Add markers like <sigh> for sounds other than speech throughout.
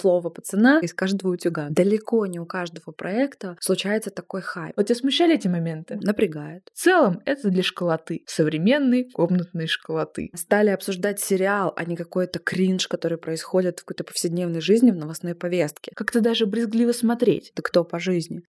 слово пацана из каждого утюга. Далеко не у каждого проекта случается такой хайп. Вот тебя смущали эти моменты? Напрягает. В целом, это для школоты. Современной комнатной школоты. Стали обсуждать сериал, а не какой-то кринж, который происходит в какой-то повседневной жизни в новостной повестке. Как-то даже брезгливо смотреть. Ты кто по жизни?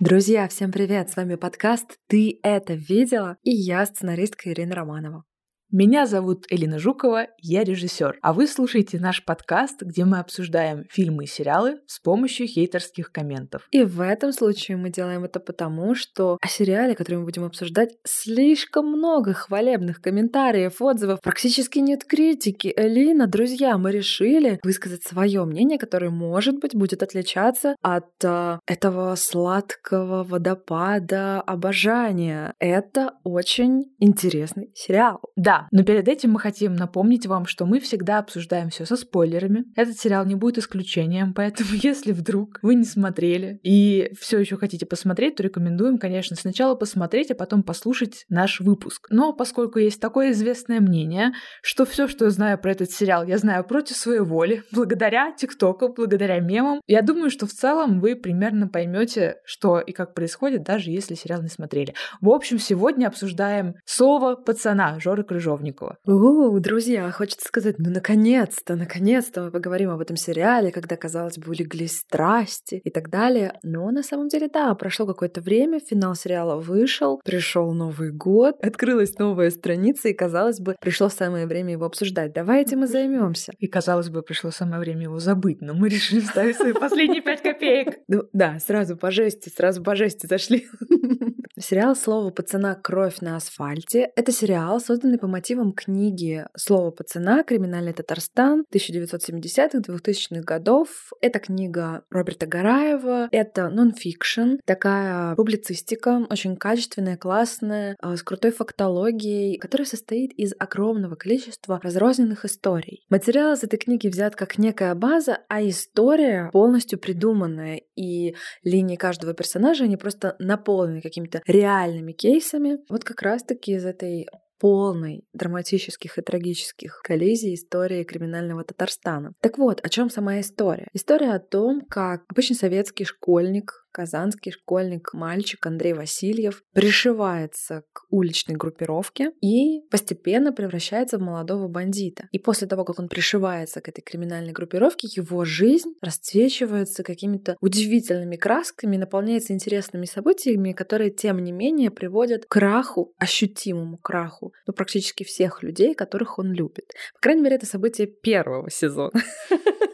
Друзья, всем привет! С вами подкаст «Ты это видела?» и я, сценаристка Ирина Романова. Меня зовут Элина Жукова, я режиссер, а вы слушаете наш подкаст, где мы обсуждаем фильмы и сериалы с помощью хейтерских комментов. И в этом случае мы делаем это потому, что о сериале, который мы будем обсуждать, слишком много хвалебных комментариев, отзывов, практически нет критики. Элина, друзья, мы решили высказать свое мнение, которое, может быть, будет отличаться от э, этого сладкого водопада обожания. Это очень интересный сериал. Да, но перед этим мы хотим напомнить вам, что мы всегда обсуждаем все со спойлерами. Этот сериал не будет исключением, <laughs> поэтому если вдруг вы не смотрели и все еще хотите посмотреть, то рекомендуем, конечно, сначала посмотреть, а потом послушать наш выпуск. Но поскольку есть такое известное мнение, что все, что я знаю про этот сериал, я знаю против своей воли, <laughs> благодаря ТикТоку, благодаря мемам, я думаю, что в целом вы примерно поймете, что и как происходит, даже если сериал не смотрели. В общем, сегодня обсуждаем слово пацана Жоры Крыжова Крыжовникова. У, друзья, хочется сказать, ну наконец-то, наконец-то мы поговорим об этом сериале, когда, казалось бы, улеглись страсти и так далее. Но на самом деле, да, прошло какое-то время, финал сериала вышел, пришел Новый год, открылась новая страница, и, казалось бы, пришло самое время его обсуждать. Давайте мы займемся. И, казалось бы, пришло самое время его забыть, но мы решили вставить свои последние пять копеек. Ну да, сразу по жести, сразу по жести зашли. <laughs> Сериал «Слово пацана. Кровь на асфальте» — это сериал, созданный по мотивам книги «Слово пацана. Криминальный Татарстан» 1970-2000-х годов. Это книга Роберта Гараева, это нон-фикшн, такая публицистика, очень качественная, классная, а, с крутой фактологией, которая состоит из огромного количества разрозненных историй. Материал из этой книги взят как некая база, а история полностью придуманная, и линии каждого персонажа, они просто наполнены какими-то реальными кейсами. Вот как раз-таки из этой полной драматических и трагических коллизий истории криминального Татарстана. Так вот, о чем сама история? История о том, как обычный советский школьник казанский школьник, мальчик Андрей Васильев пришивается к уличной группировке и постепенно превращается в молодого бандита. И после того, как он пришивается к этой криминальной группировке, его жизнь расцвечивается какими-то удивительными красками, наполняется интересными событиями, которые, тем не менее, приводят к краху, ощутимому краху, ну, практически всех людей, которых он любит. По крайней мере, это событие первого сезона. <laughs>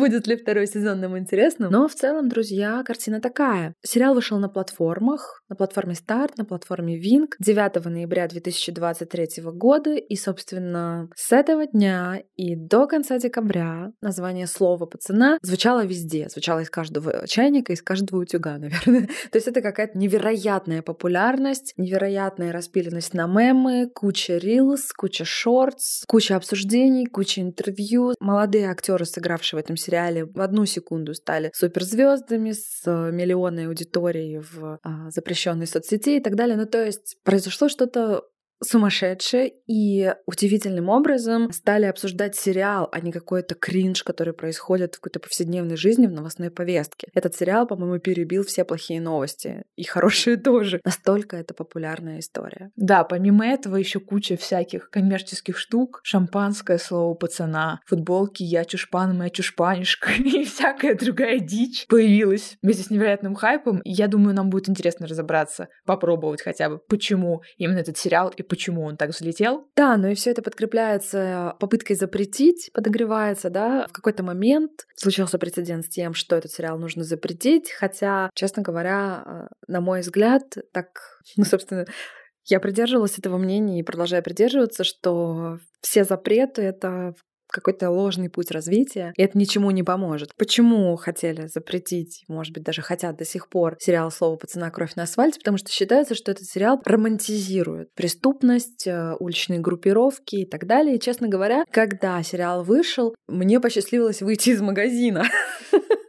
Будет ли второй сезон нам интересно? Но в целом, друзья, картина такая. Сериал вышел на платформах, на платформе Start, на платформе Wing 9 ноября 2023 года. И, собственно, с этого дня и до конца декабря название слова пацана звучало везде. Звучало из каждого чайника, из каждого утюга, <laughs> наверное. То есть это какая-то невероятная популярность, невероятная распиленность на мемы, куча рилс, куча шортс, куча обсуждений, куча интервью. Молодые актеры, сыгравшие в этом сериале в одну секунду стали суперзвездами с э, миллионной аудиторией в а, запрещенной соцсети и так далее. Ну, то есть произошло что-то сумасшедшие и удивительным образом стали обсуждать сериал, а не какой-то кринж, который происходит в какой-то повседневной жизни в новостной повестке. Этот сериал, по-моему, перебил все плохие новости. И хорошие <laughs> тоже. Настолько это популярная история. Да, помимо этого еще куча всяких коммерческих штук. Шампанское слово пацана, футболки «Я чушпан, моя чушпанишка» <laughs> и всякая другая дичь появилась вместе с невероятным хайпом. Я думаю, нам будет интересно разобраться, попробовать хотя бы, почему именно этот сериал и почему он так взлетел. Да, но и все это подкрепляется попыткой запретить, подогревается, да. В какой-то момент случился прецедент с тем, что этот сериал нужно запретить, хотя, честно говоря, э, на мой взгляд, так, <laughs> ну, собственно, я придерживалась этого мнения и продолжаю придерживаться, что все запреты — это какой-то ложный путь развития, и это ничему не поможет. Почему хотели запретить, может быть, даже хотят до сих пор сериал «Слово пацана. Кровь на асфальте», потому что считается, что этот сериал романтизирует преступность, э, уличные группировки и так далее. И, честно говоря, когда сериал вышел, мне посчастливилось выйти из магазина. <laughs>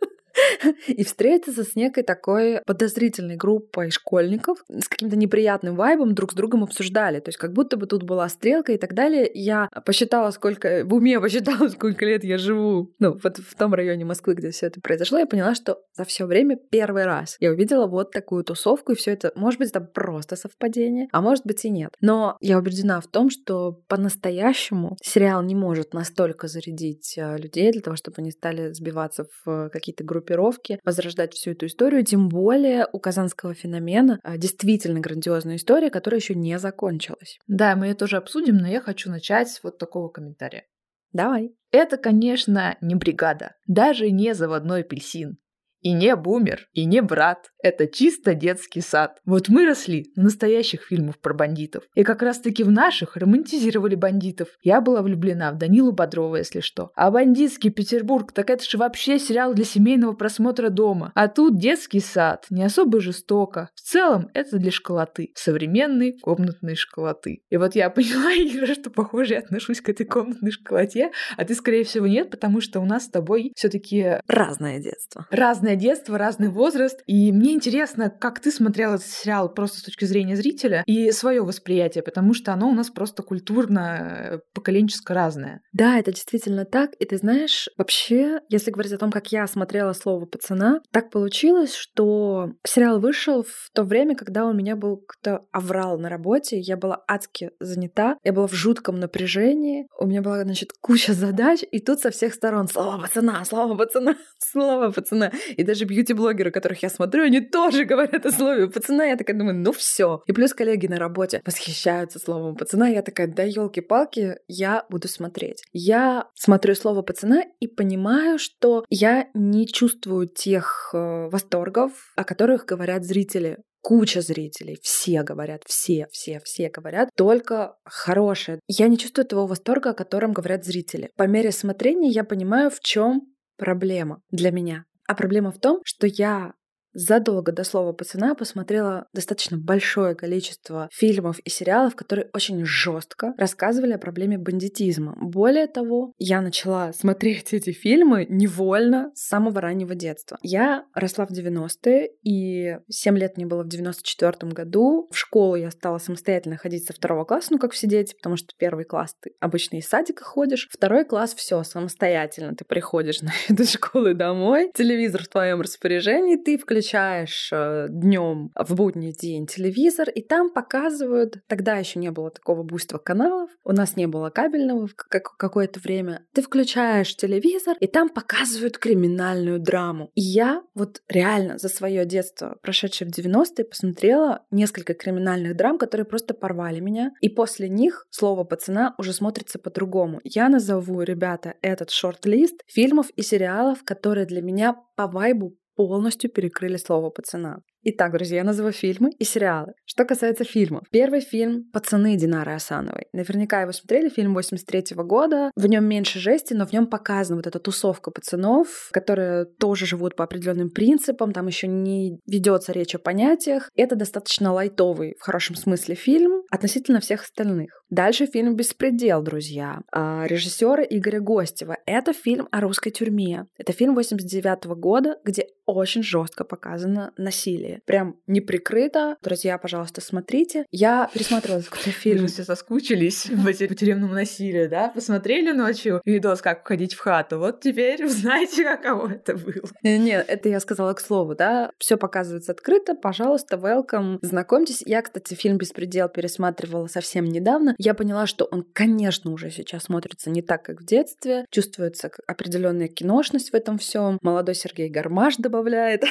<laughs> и встретиться с некой такой подозрительной группой школьников с каким-то неприятным вайбом друг с другом обсуждали. То есть как будто бы тут была стрелка и так далее. Я посчитала, сколько в уме <laughs> посчитала, сколько лет я живу. Ну, вот в том районе Москвы, где все это произошло, я поняла, что за все время первый раз я увидела вот такую тусовку, и все это, может быть, это просто совпадение, а может быть и нет. Но я убеждена в том, что по-настоящему сериал не может настолько зарядить а, людей для того, чтобы они стали сбиваться в какие-то группировки, возрождать всю эту историю. Тем более у казанского феномена а, действительно грандиозная история, которая еще не закончилась. Да, мы ее тоже обсудим, но я хочу начать с вот такого комментария. Давай. Это, конечно, не бригада, даже не заводной апельсин. И не бумер, и не брат. Это чисто детский сад. Вот мы росли на настоящих фильмах про бандитов. И как раз-таки в наших романтизировали бандитов. Я была влюблена в Данилу Бодрова, если что. А бандитский Петербург, так это же вообще сериал для семейного просмотра дома. А тут детский сад. Не особо жестоко. В целом, это для школоты. Современной комнатной школоты. И вот я <laughs> поняла, Ира, что, похоже, я отношусь к этой комнатной школоте, а ты, скорее всего, нет, потому что у нас с тобой все таки Разное детство. Разное детство, разный возраст. И мне интересно, как ты смотрела этот сериал просто с точки зрения зрителя и свое восприятие, потому что оно у нас просто культурно, э, поколенческо разное. Да, это действительно так. И ты знаешь, вообще, если говорить о том, как я смотрела слово пацана, так получилось, что сериал вышел в то время, когда у меня был кто-то аврал на работе, я была адски занята, я была в жутком напряжении, у меня была, значит, куча задач, и тут со всех сторон слово пацана, слово пацана, <laughs> слово пацана. Даже бьюти-блогеры, которых я смотрю, они тоже <laughs> говорят о слове пацана. Я такая думаю, ну все. И плюс коллеги на работе восхищаются словом пацана. Я такая, да елки-палки, я буду смотреть. Я смотрю слово пацана и понимаю, что я не чувствую тех э, восторгов, о которых говорят зрители куча зрителей, все говорят, все, все, все говорят, только хорошее. Я не чувствую того восторга, о котором говорят зрители. По мере смотрения я понимаю, в чем проблема для меня. А проблема в том, что я задолго до слова пацана посмотрела достаточно большое количество фильмов и сериалов, которые очень жестко рассказывали о проблеме бандитизма. Более того, я начала смотреть <laughs> эти фильмы невольно с самого раннего детства. Я росла в 90-е, и 7 лет мне было в 94-м году. В школу я стала самостоятельно ходить со второго класса, ну как все дети, потому что первый класс ты обычно из садика ходишь, второй класс все самостоятельно. Ты приходишь <laughs> на эту школу домой, телевизор в твоем распоряжении, ты включаешь включаешь э, днем в будний день телевизор, и там показывают, тогда еще не было такого буйства каналов, у нас не было кабельного в какое-то время. Ты включаешь телевизор, и там показывают криминальную драму. И я вот реально за свое детство, прошедшее в 90-е, посмотрела несколько криминальных драм, которые просто порвали меня. И после них слово пацана уже смотрится по-другому. Я назову, ребята, этот шорт-лист фильмов и сериалов, которые для меня по вайбу полностью перекрыли слово пацана. Итак, друзья, я назову фильмы и сериалы. Что касается фильмов. Первый фильм «Пацаны» Динары Асановой. Наверняка его смотрели, фильм 83 -го года. В нем меньше жести, но в нем показана вот эта тусовка пацанов, которые тоже живут по определенным принципам, там еще не ведется речь о понятиях. Это достаточно лайтовый, в хорошем смысле, фильм относительно всех остальных. Дальше фильм «Беспредел», друзья. А, режиссера Игоря Гостева. Это фильм о русской тюрьме. Это фильм 89 -го года, где очень жестко показано насилие. Прям неприкрыто. Друзья, пожалуйста, смотрите. Я пересматривала какой-то <laughs> фильм. Вы все соскучились <laughs> по тюремному насилию, да? Посмотрели ночью видос, как входить в хату. Вот теперь узнаете, каково <laughs> это было. Нет, это я сказала к слову, да? Все показывается открыто. Пожалуйста, welcome. Знакомьтесь. Я, кстати, фильм «Беспредел» пересматривала совсем недавно. Я поняла, что он, конечно, уже сейчас смотрится не так, как в детстве. Чувствуется определенная киношность в этом всем. Молодой Сергей Гармаш добавляет,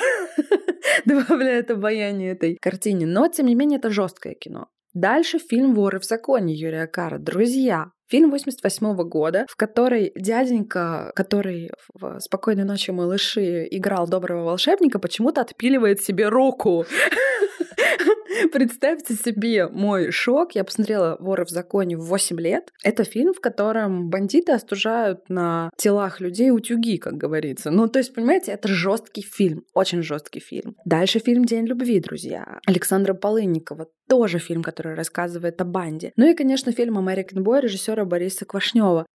<laughs> добавляет обаяние этой картине. Но, тем не менее, это жесткое кино. Дальше фильм «Воры в законе» Юрия Кара. Друзья, Фильм 88 года, в которой дяденька, который в «Спокойной ночи, малыши» играл доброго волшебника, почему-то отпиливает себе руку. <laughs> <laughs> Представьте себе мой шок. Я посмотрела «Воры в законе» в 8 лет. Это фильм, в котором бандиты остужают на телах людей утюги, как говорится. Ну, то есть, понимаете, это жесткий фильм, очень жесткий фильм. Дальше фильм «День любви», друзья. Александра Полынникова. Тоже фильм, который рассказывает о банде. Ну и, конечно, фильм «American Boy» режиссера Бориса Квашнева.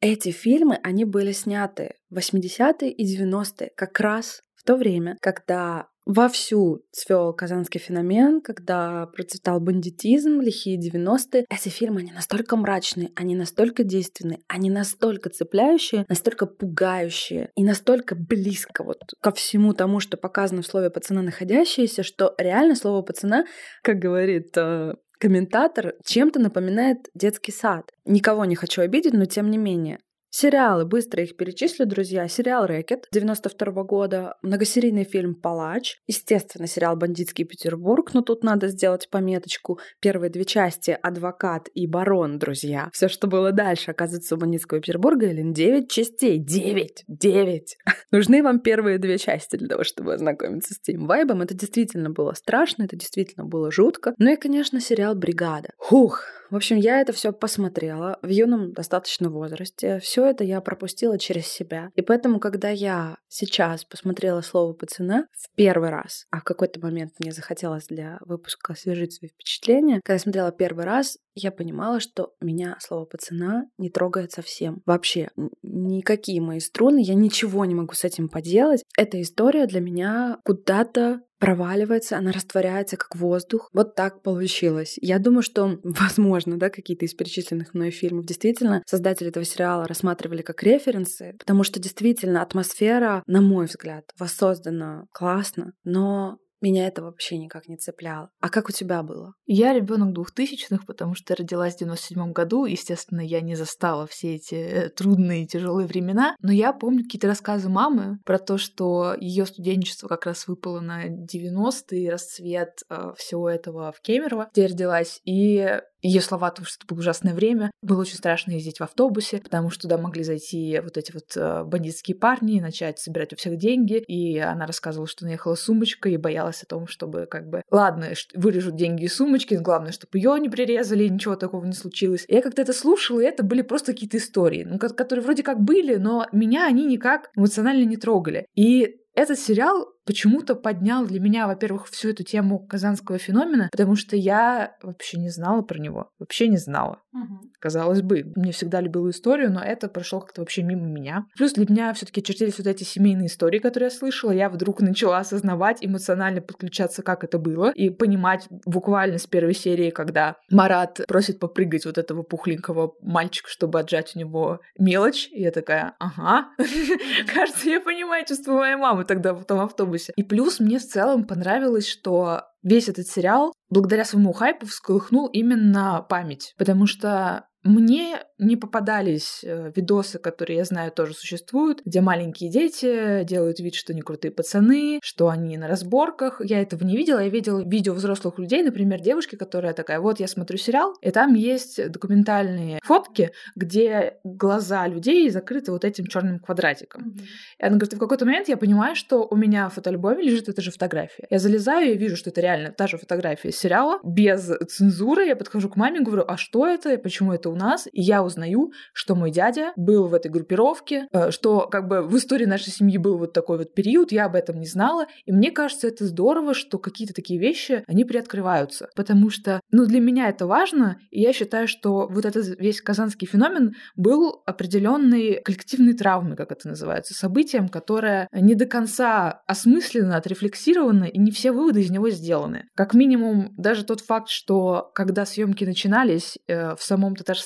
Эти фильмы, они были сняты в 80-е и 90-е, как раз в то время, когда вовсю цвел казанский феномен, когда процветал бандитизм, лихие 90-е. Эти фильмы, они настолько мрачные, они настолько действенные, они настолько цепляющие, настолько пугающие и настолько близко вот ко всему тому, что показано в слове «пацана» находящиеся, что реально слово «пацана», как говорит э, комментатор, чем-то напоминает детский сад. Никого не хочу обидеть, но тем не менее. Сериалы, быстро их перечислю, друзья. Сериал «Рэкет» 92 года, многосерийный фильм «Палач», естественно, сериал «Бандитский Петербург», но тут надо сделать пометочку. Первые две части «Адвокат» и «Барон», друзья. Все, что было дальше, оказывается, у «Бандитского Петербурга», Эллен, 9 частей. 9! 9! <laughs> Нужны вам первые две части для того, чтобы ознакомиться с тем вайбом. Это действительно было страшно, это действительно было жутко. Ну и, конечно, сериал «Бригада». Хух! В общем, я это все посмотрела в юном достаточно возрасте. Все это я пропустила через себя. И поэтому, когда я сейчас посмотрела слово пацана в первый раз, а в какой-то момент мне захотелось для выпуска освежить свои впечатления, когда я смотрела первый раз, я понимала, что меня слово пацана не трогает совсем. Вообще, никакие мои струны, я ничего не могу с этим поделать. Эта история для меня куда-то проваливается, она растворяется как воздух. Вот так получилось. Я думаю, что, <laughs> возможно, да, какие-то из перечисленных мной фильмов действительно создатели этого сериала рассматривали как референсы, потому что действительно атмосфера, на мой взгляд, воссоздана классно, но меня это вообще никак не цепляло. А как у тебя было? Я ребенок двухтысячных, потому что родилась в 97 году. Естественно, я не застала все эти э, трудные тяжелые времена. Но я помню какие-то рассказы мамы про то, что ее студенчество как раз выпало на 90-й расцвет э, всего этого в Кемерово, где я родилась. И ее слова о том, что это было ужасное время. Было очень страшно ездить в автобусе, потому что туда могли зайти вот эти вот э, бандитские парни и начать собирать у всех деньги. И она рассказывала, что наехала сумочка и боялась о том, чтобы как бы... Ладно, вырежут деньги из сумочки, главное, чтобы ее не прирезали, ничего такого не случилось. Я как-то это слушала, и это были просто какие-то истории, ну, которые вроде как были, но меня они никак эмоционально не трогали. И этот сериал почему-то поднял для меня, во-первых, всю эту тему казанского феномена, потому что я вообще не знала про него. Вообще не знала. Угу. Казалось бы, мне всегда любила историю, но это прошло как-то вообще мимо меня. Плюс для меня все-таки чертились вот эти семейные истории, которые я слышала. Я вдруг начала осознавать, эмоционально подключаться, как это было, и понимать буквально с первой серии, когда Марат просит попрыгать вот этого пухленького мальчика, чтобы отжать у него мелочь. И я такая, ага, <laughs> кажется, я понимаю чувство моей мамы тогда в том автобусе автобусе. И плюс мне в целом понравилось, что весь этот сериал благодаря своему хайпу всколыхнул именно память. Потому что мне не попадались э, видосы, которые я знаю тоже существуют, где маленькие дети делают вид, что они крутые пацаны, что они на разборках. Я этого не видела. Я видела видео взрослых людей, например, девушки, которая такая, вот я смотрю сериал, и там есть документальные фотки, где глаза людей закрыты вот этим черным квадратиком. Mm-hmm. И она говорит, в какой-то момент я понимаю, что у меня в фотоальбоме лежит эта же фотография. Я залезаю и вижу, что это реально та же фотография сериала, без цензуры. Я подхожу к маме, говорю, а что это, почему это у нас? И я узнаю, что мой дядя был в этой группировке, э, что как бы в истории нашей семьи был вот такой вот период, я об этом не знала, и мне кажется, это здорово, что какие-то такие вещи, они приоткрываются, потому что, ну, для меня это важно, и я считаю, что вот этот весь казанский феномен был определенной коллективной травмой, как это называется, событием, которое не до конца осмысленно, отрефлексировано, и не все выводы из него сделаны. Как минимум, даже тот факт, что когда съемки начинались э, в самом Татарстане,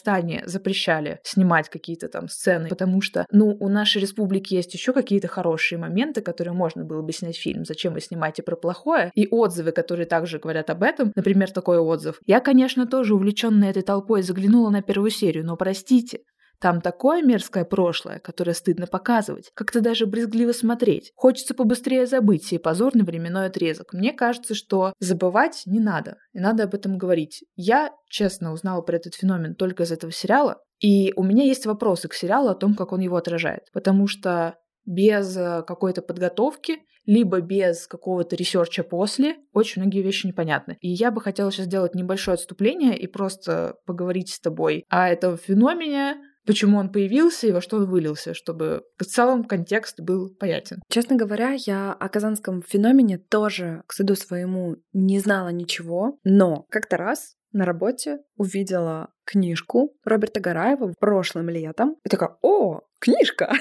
запрещали снимать какие-то там сцены, потому что, ну, у нашей республики есть еще какие-то хорошие моменты, которые можно было бы снять фильм. Зачем вы снимаете про плохое? И отзывы, которые также говорят об этом. Например, такой отзыв. Я, конечно, тоже увлеченная этой толпой заглянула на первую серию, но простите, там такое мерзкое прошлое, которое стыдно показывать, как-то даже брезгливо смотреть. Хочется побыстрее забыть сей позорный временной отрезок. Мне кажется, что забывать не надо, и надо об этом говорить. Я, честно, узнала про этот феномен только из этого сериала, и у меня есть вопросы к сериалу о том, как он его отражает. Потому что без э, какой-то подготовки, либо без какого-то ресерча после, очень многие вещи непонятны. И я бы хотела сейчас сделать небольшое отступление и просто поговорить с тобой о этом феномене, почему он появился и во что он вылился, чтобы в целом контекст был понятен. Честно говоря, я о казанском феномене тоже, к стыду своему, не знала ничего, но как-то раз на работе увидела книжку Роберта Гараева прошлым летом. И такая, о, книжка!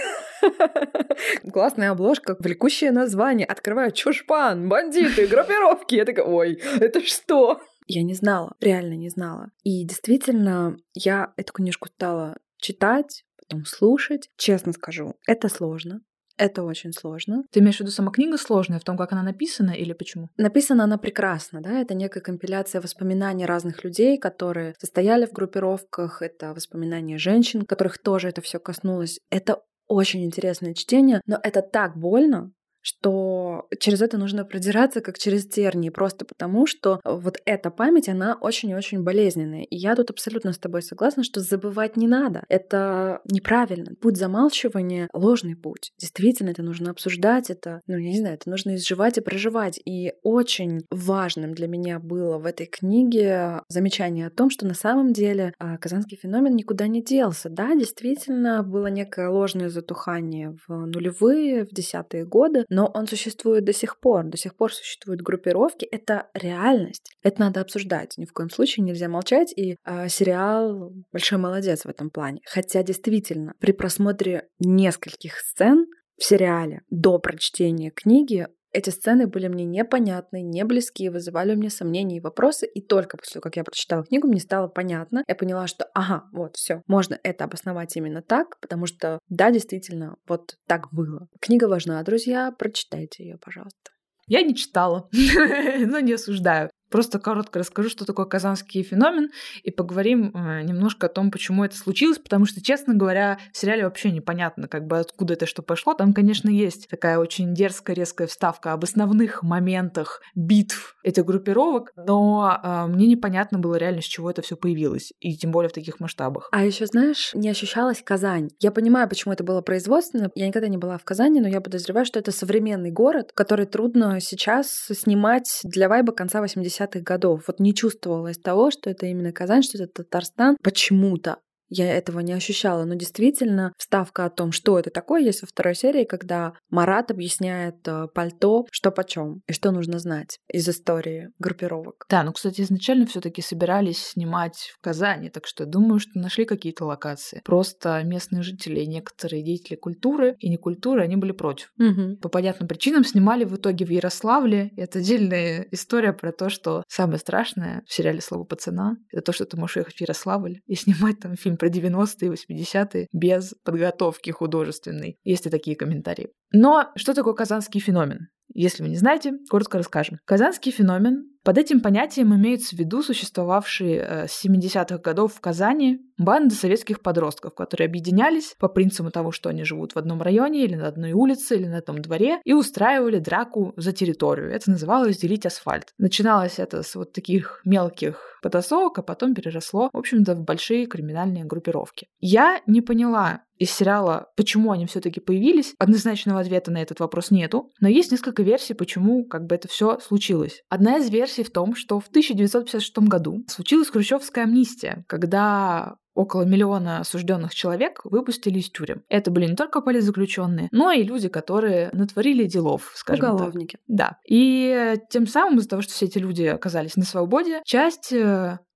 <laughs> Классная обложка, влекущее название. Открываю чушпан, бандиты, группировки. Я такая, ой, это что? Я не знала, реально не знала. И действительно, я эту книжку стала читать, потом слушать. Честно скажу, это сложно. Это очень сложно. Ты имеешь в виду сама книга сложная в том, как она написана или почему? Написана она прекрасно, да, это некая компиляция воспоминаний разных людей, которые состояли в группировках, это воспоминания женщин, которых тоже это все коснулось. Это очень интересное чтение, но это так больно, что через это нужно продираться как через тернии, просто потому что вот эта память, она очень-очень болезненная. И я тут абсолютно с тобой согласна, что забывать не надо. Это неправильно. Путь замалчивания — ложный путь. Действительно, это нужно обсуждать, это, ну, я не знаю, это нужно изживать и проживать. И очень важным для меня было в этой книге замечание о том, что на самом деле а, казанский феномен никуда не делся. Да, действительно, было некое ложное затухание в нулевые, в десятые годы, но он существует до сих пор. До сих пор существуют группировки. Это реальность. Это надо обсуждать. Ни в коем случае нельзя молчать. И э, сериал большой молодец в этом плане. Хотя действительно, при просмотре нескольких сцен в сериале до прочтения книги эти сцены были мне непонятны, не близки, вызывали у меня сомнения и вопросы. И только после того, как я прочитала книгу, мне стало понятно. Я поняла, что ага, вот все, можно это обосновать именно так, потому что да, действительно, вот так было. Книга важна, друзья, прочитайте ее, пожалуйста. Я не читала, <laughs> но не осуждаю. Просто коротко расскажу, что такое казанский феномен, и поговорим э, немножко о том, почему это случилось, потому что, честно говоря, в сериале вообще непонятно, как бы откуда это что пошло. Там, конечно, есть такая очень дерзкая, резкая вставка об основных моментах битв этих группировок, но э, мне непонятно было реально, с чего это все появилось, и тем более в таких масштабах. А еще, знаешь, не ощущалась Казань. Я понимаю, почему это было производственно. Я никогда не была в Казани, но я подозреваю, что это современный город, который трудно сейчас снимать для вайба конца 80 80-х годов. Вот не чувствовалось того, что это именно Казань, что это Татарстан почему-то. Я этого не ощущала, но действительно вставка о том, что это такое, есть во второй серии, когда Марат объясняет э, пальто, что почем и что нужно знать из истории группировок. Да, ну, кстати, изначально все таки собирались снимать в Казани, так что думаю, что нашли какие-то локации. Просто местные жители и некоторые деятели культуры и не культуры, они были против. Угу. По понятным причинам снимали в итоге в Ярославле. Это отдельная история про то, что самое страшное в сериале «Слово пацана» — это то, что ты можешь ехать в Ярославль и снимать там фильм про 90-е, 80-е без подготовки художественной. Есть и такие комментарии. Но что такое казанский феномен? Если вы не знаете, коротко расскажем. Казанский феномен под этим понятием имеются в виду существовавшие э, с 70-х годов в Казани банды советских подростков, которые объединялись по принципу того, что они живут в одном районе или на одной улице или на одном дворе и устраивали драку за территорию. Это называлось «делить асфальт». Начиналось это с вот таких мелких потасовок, а потом переросло, в общем-то, в большие криминальные группировки. Я не поняла, из сериала, почему они все-таки появились, однозначного ответа на этот вопрос нету, но есть несколько версий, почему как бы это все случилось. Одна из версий в том, что в 1956 году случилась хрущевская амнистия, когда около миллиона осужденных человек выпустили из тюрем. Это были не только политзаключенные, но и люди, которые натворили делов, скажем Уголовники. так. Да. И тем самым из-за того, что все эти люди оказались на свободе, часть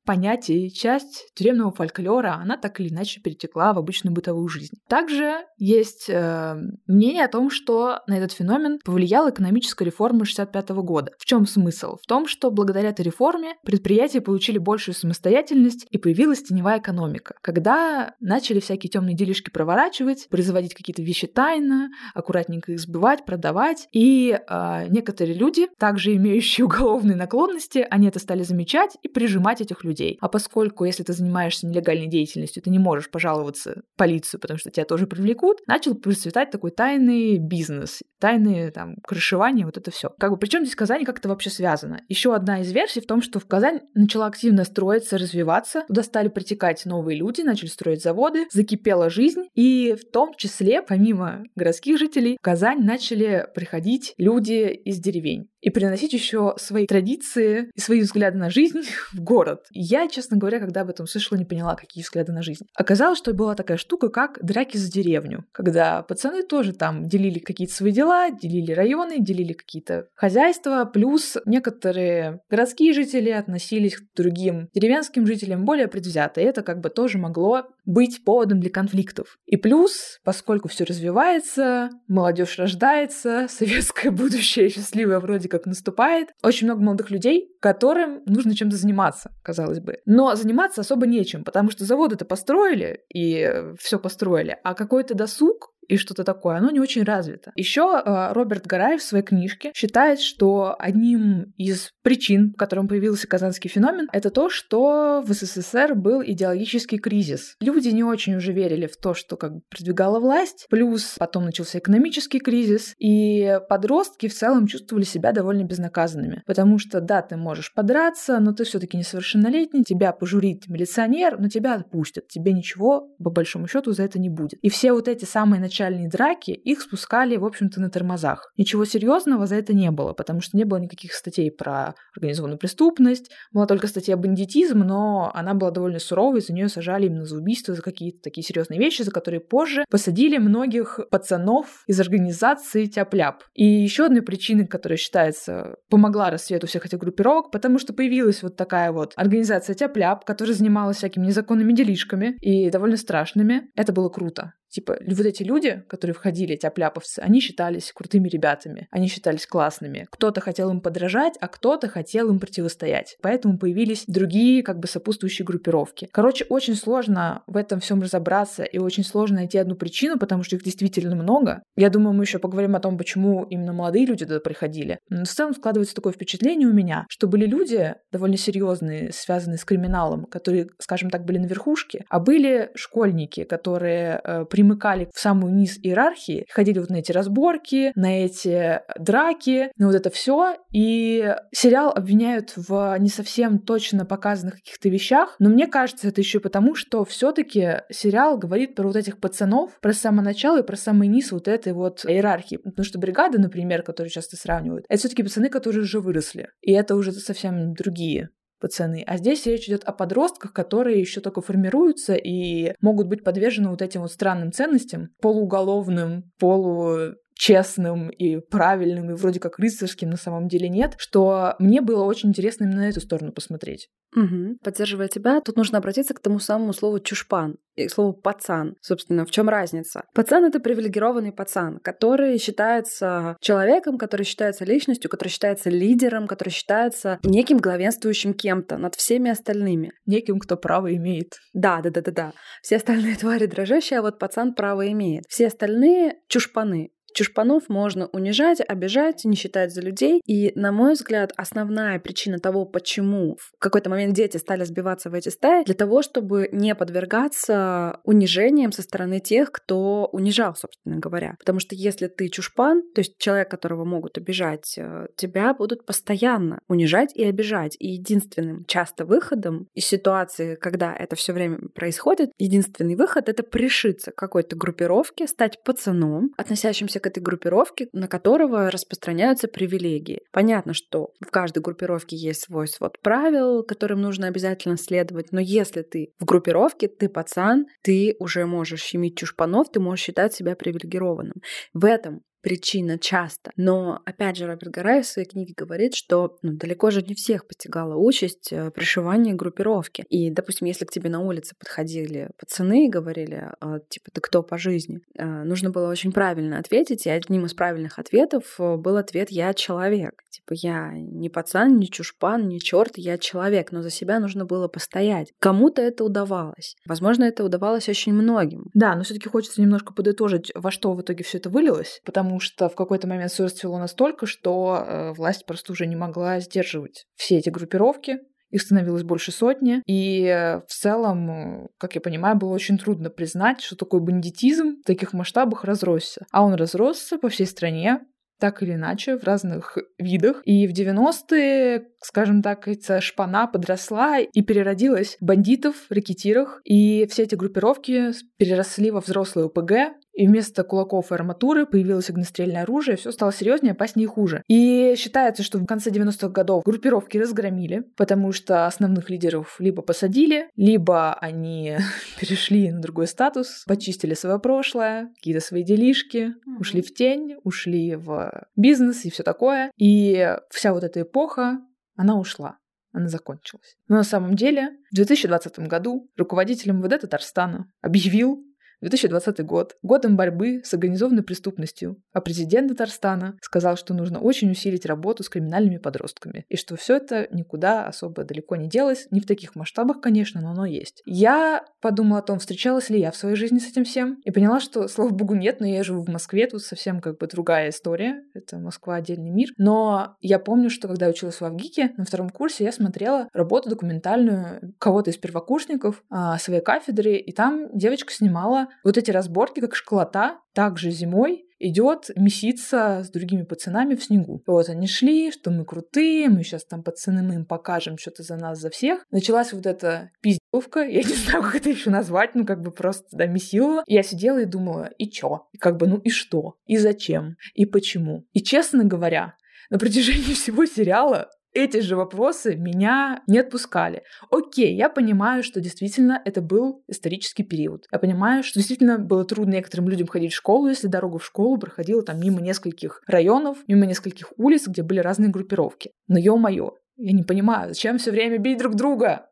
понятий, часть тюремного фольклора, она так или иначе перетекла в обычную бытовую жизнь. Также есть э, мнение о том, что на этот феномен повлияла экономическая реформа 65 года. В чем смысл? В том, что благодаря этой реформе предприятия получили большую самостоятельность и появилась теневая экономика. Когда начали всякие темные делишки проворачивать, производить какие-то вещи тайно, аккуратненько их сбывать, продавать, и э, некоторые люди, также имеющие уголовные наклонности, они это стали замечать и прижимать этих людей людей. А поскольку, если ты занимаешься нелегальной деятельностью, ты не можешь пожаловаться в полицию, потому что тебя тоже привлекут, начал процветать такой тайный бизнес, тайные там крышевания, вот это все. Как бы, причем здесь Казань как это вообще связано? Еще одна из версий в том, что в Казань начала активно строиться, развиваться, туда стали притекать новые люди, начали строить заводы, закипела жизнь, и в том числе, помимо городских жителей, в Казань начали приходить люди из деревень и приносить еще свои традиции и свои взгляды на жизнь <laughs> в город. Я, честно говоря, когда об этом слышала, не поняла, какие взгляды на жизнь. Оказалось, что была такая штука, как драки за деревню, когда пацаны тоже там делили какие-то свои дела, делили районы, делили какие-то хозяйства, плюс некоторые городские жители относились к другим деревенским жителям более предвзято, и это как бы тоже могло быть поводом для конфликтов. И плюс, поскольку все развивается, молодежь рождается, <laughs> советское будущее счастливое вроде как наступает, очень много молодых людей, которым нужно чем-то заниматься, казалось бы. Но заниматься особо нечем, потому что заводы-то построили и все построили, а какой-то досуг и что-то такое, оно не очень развито. Еще э, Роберт Гараев в своей книжке считает, что одним из причин, по которым появился казанский феномен, это то, что в СССР был идеологический кризис. Люди не очень уже верили в то, что как бы продвигала власть, плюс потом начался экономический кризис, и подростки в целом чувствовали себя довольно безнаказанными, потому что да, ты можешь подраться, но ты все-таки несовершеннолетний, тебя пожурит милиционер, но тебя отпустят, тебе ничего по большому счету за это не будет. И все вот эти самые начальные начальные драки, их спускали, в общем-то, на тормозах. Ничего серьезного за это не было, потому что не было никаких статей про организованную преступность, была только статья бандитизм, но она была довольно суровой, за нее сажали именно за убийство, за какие-то такие серьезные вещи, за которые позже посадили многих пацанов из организации Тяп-Ляп. И еще одной причиной, которая считается помогла рассвету всех этих группировок, потому что появилась вот такая вот организация Тяп-Ляп, которая занималась всякими незаконными делишками и довольно страшными. Это было круто. Типа, вот эти люди, которые входили, эти опляповцы, они считались крутыми ребятами, они считались классными. Кто-то хотел им подражать, а кто-то хотел им противостоять. Поэтому появились другие, как бы, сопутствующие группировки. Короче, очень сложно в этом всем разобраться и очень сложно найти одну причину, потому что их действительно много. Я думаю, мы еще поговорим о том, почему именно молодые люди туда приходили. Но в целом складывается такое впечатление у меня, что были люди довольно серьезные, связанные с криминалом, которые, скажем так, были на верхушке, а были школьники, которые э, примыкали в самую низ иерархии, ходили вот на эти разборки, на эти драки, на вот это все. И сериал обвиняют в не совсем точно показанных каких-то вещах, но мне кажется, это еще потому, что все-таки сериал говорит про вот этих пацанов, про самое начало и про самый низ вот этой вот иерархии. Потому что бригада, например, которую часто сравнивают, это все-таки пацаны, которые уже выросли. И это уже совсем другие пацаны. А здесь речь идет о подростках, которые еще только формируются и могут быть подвержены вот этим вот странным ценностям, полууголовным, полу честным и правильным, и вроде как рыцарским на самом деле нет, что мне было очень интересно именно на эту сторону посмотреть. Угу. Поддерживая тебя, тут нужно обратиться к тому самому слову чушпан и к слову пацан. Собственно, в чем разница? Пацан это привилегированный пацан, который считается человеком, который считается личностью, который считается лидером, который считается неким главенствующим кем-то над всеми остальными. Неким, кто право имеет. Да, да, да, да, да. Все остальные <laughs> твари дрожащие, а вот пацан право имеет. Все остальные чушпаны. Чушпанов можно унижать, обижать, не считать за людей. И, на мой взгляд, основная причина того, почему в какой-то момент дети стали сбиваться в эти стаи, для того, чтобы не подвергаться унижениям со стороны тех, кто унижал, собственно говоря. Потому что если ты чушпан, то есть человек, которого могут обижать, э, тебя будут постоянно унижать и обижать. И единственным часто выходом из ситуации, когда это все время происходит, единственный выход — это пришиться к какой-то группировке, стать пацаном, относящимся к этой группировке, на которого распространяются привилегии. Понятно, что в каждой группировке есть свой свод правил, которым нужно обязательно следовать, но если ты в группировке, ты пацан, ты уже можешь щемить чушпанов, ты можешь считать себя привилегированным. В этом причина часто. Но, опять же, Роберт Гарай в своей книге говорит, что ну, далеко же не всех постигала участь э, пришивания группировки. И, допустим, если к тебе на улице подходили пацаны и говорили, а, типа, ты кто по жизни, а, нужно было очень правильно ответить, и одним из правильных ответов э, был ответ «я человек». Типа, я не пацан, не чушпан, не черт, я человек, но за себя нужно было постоять. Кому-то это удавалось. Возможно, это удавалось очень многим. Да, но все таки хочется немножко подытожить, во что в итоге все это вылилось, потому потому что в какой-то момент все расцвело настолько, что э, власть просто уже не могла сдерживать все эти группировки, их становилось больше сотни. И э, в целом, как я понимаю, было очень трудно признать, что такой бандитизм в таких масштабах разросся. А он разросся по всей стране, так или иначе, в разных видах. И в 90-е, скажем так, эта шпана подросла и переродилась бандитов, рэкетирах. И все эти группировки переросли во взрослые ОПГ, и вместо кулаков и арматуры появилось огнестрельное оружие, все стало серьезнее, опаснее и хуже. И считается, что в конце 90-х годов группировки разгромили, потому что основных лидеров либо посадили, либо они <laughs> перешли на другой статус, почистили свое прошлое, какие-то свои делишки, mm-hmm. ушли в тень, ушли в бизнес и все такое. И вся вот эта эпоха, она ушла она закончилась. Но на самом деле в 2020 году руководитель МВД Татарстана объявил 2020 год – годом борьбы с организованной преступностью, а президент Татарстана сказал, что нужно очень усилить работу с криминальными подростками, и что все это никуда особо далеко не делось, не в таких масштабах, конечно, но оно есть. Я подумала о том, встречалась ли я в своей жизни с этим всем, и поняла, что, слава богу, нет, но я живу в Москве, тут совсем как бы другая история, это Москва отдельный мир, но я помню, что когда я училась в Авгике, на втором курсе я смотрела работу документальную кого-то из первокурсников а, своей кафедры, и там девочка снимала вот эти разборки, как школота, также зимой идет меситься с другими пацанами в снегу. Вот они шли, что мы крутые, мы сейчас там пацаны, мы им покажем что-то за нас, за всех. Началась вот эта пиздевка, я не знаю, как это еще назвать, ну как бы просто, да, месила. Я сидела и думала, и чё? И как бы, ну и что? И зачем? И почему? И честно говоря, на протяжении всего сериала эти же вопросы меня не отпускали. Окей, я понимаю, что действительно это был исторический период. Я понимаю, что действительно было трудно некоторым людям ходить в школу, если дорога в школу проходила там мимо нескольких районов, мимо нескольких улиц, где были разные группировки. Но ё-моё, я не понимаю, зачем все время бить друг друга?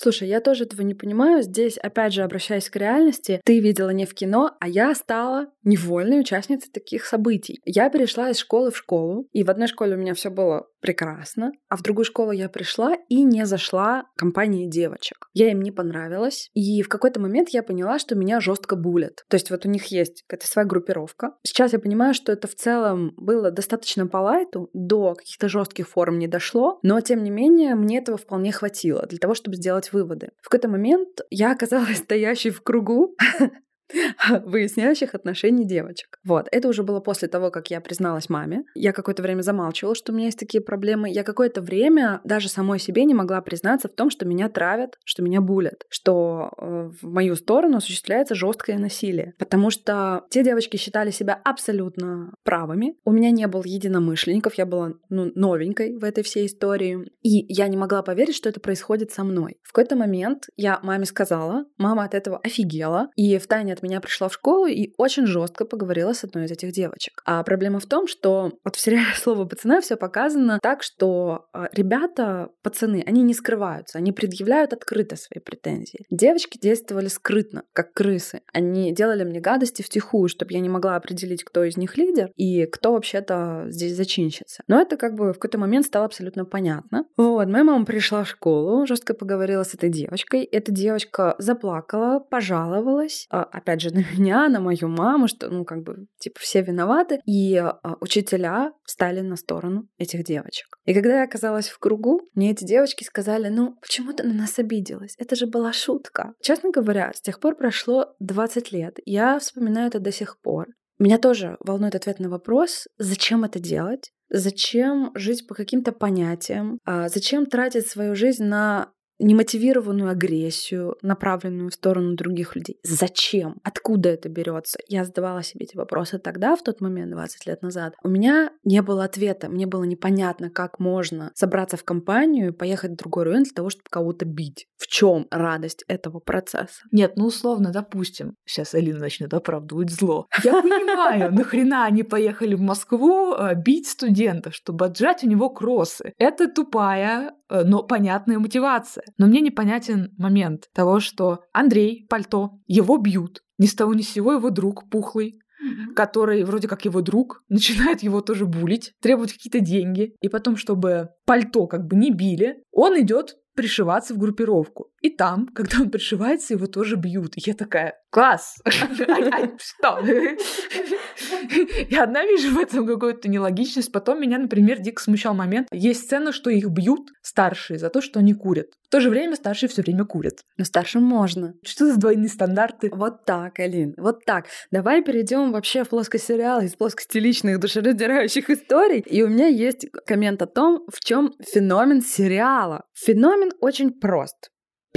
Слушай, я тоже этого не понимаю. Здесь, опять же, обращаясь к реальности, ты видела не в кино, а я стала невольной участницей таких событий. Я перешла из школы в школу, и в одной школе у меня все было прекрасно, а в другую школу я пришла и не зашла компании девочек. Я им не понравилась, и в какой-то момент я поняла, что меня жестко булят. То есть вот у них есть какая-то своя группировка. Сейчас я понимаю, что это в целом было достаточно по лайту, до каких-то жестких форм не дошло, но тем не менее мне этого вполне хватило для того, чтобы сделать выводы. В какой-то момент я оказалась <laughs> стоящей в кругу <laughs> выясняющих отношений девочек. Вот, это уже было после того, как я призналась маме. Я какое-то время замалчивала, что у меня есть такие проблемы. Я какое-то время даже самой себе не могла признаться в том, что меня травят, что меня булят, что э, в мою сторону осуществляется жесткое насилие. Потому что те девочки считали себя абсолютно правыми. У меня не было единомышленников, я была ну, новенькой в этой всей истории. И я не могла поверить, что это происходит со мной. В какой-то момент я маме сказала, мама от этого офигела, и в тайне от меня пришла в школу и очень жестко поговорила с одной из этих девочек. А проблема в том, что вот в сериале «Слово пацана» все показано так, что а, ребята, пацаны, они не скрываются, они предъявляют открыто свои претензии. Девочки действовали скрытно, как крысы. Они делали мне гадости втихую, чтобы я не могла определить, кто из них лидер и кто вообще-то здесь зачинщица. Но это как бы в какой-то момент стало абсолютно понятно. Вот, моя мама пришла в школу, жестко поговорила с этой девочкой. Эта девочка заплакала, пожаловалась, а, опять же, <laughs> на меня, на мою маму, что, ну, как бы, типа, все виноваты. И а, учителя встали на сторону этих девочек. И когда я оказалась в кругу, мне эти девочки сказали, ну, почему ты на нас обиделась? Это же была шутка. Честно говоря, с тех пор прошло 20 лет. Я вспоминаю это до сих пор. Меня тоже волнует ответ на вопрос, зачем это делать? Зачем жить по каким-то понятиям? А зачем тратить свою жизнь на немотивированную агрессию, направленную в сторону других людей. Зачем? Откуда это берется? Я задавала себе эти вопросы тогда, в тот момент, 20 лет назад. У меня не было ответа. Мне было непонятно, как можно собраться в компанию и поехать в другой район для того, чтобы кого-то бить. В чем радость этого процесса? Нет, ну условно, допустим, сейчас Алина начнет оправдывать зло. <laughs> Я понимаю, нахрена они поехали в Москву э, бить студента, чтобы отжать у него кроссы. Это тупая, но понятная мотивация. Но мне непонятен момент того, что Андрей, пальто, его бьют. Ни с того ни с сего его друг пухлый, Mm-hmm. который вроде как его друг, <laughs> начинает его тоже булить, требовать какие-то деньги. И потом, чтобы пальто как бы не били, он идет пришиваться в группировку. И там, когда он пришивается, его тоже бьют. И я такая, класс! <laughs> Что? Я одна вижу в этом какую-то нелогичность. Потом меня, например, дико смущал момент. Есть сцена, что их бьют старшие за то, что они курят. В то же время старшие все время курят. Но старшим можно. Что за двойные стандарты? Вот так, Алин, вот так. Давай перейдем вообще в плоскость сериала из плоскости личных душераздирающих историй. И у меня есть коммент о том, в чем феномен сериала. Феномен очень прост.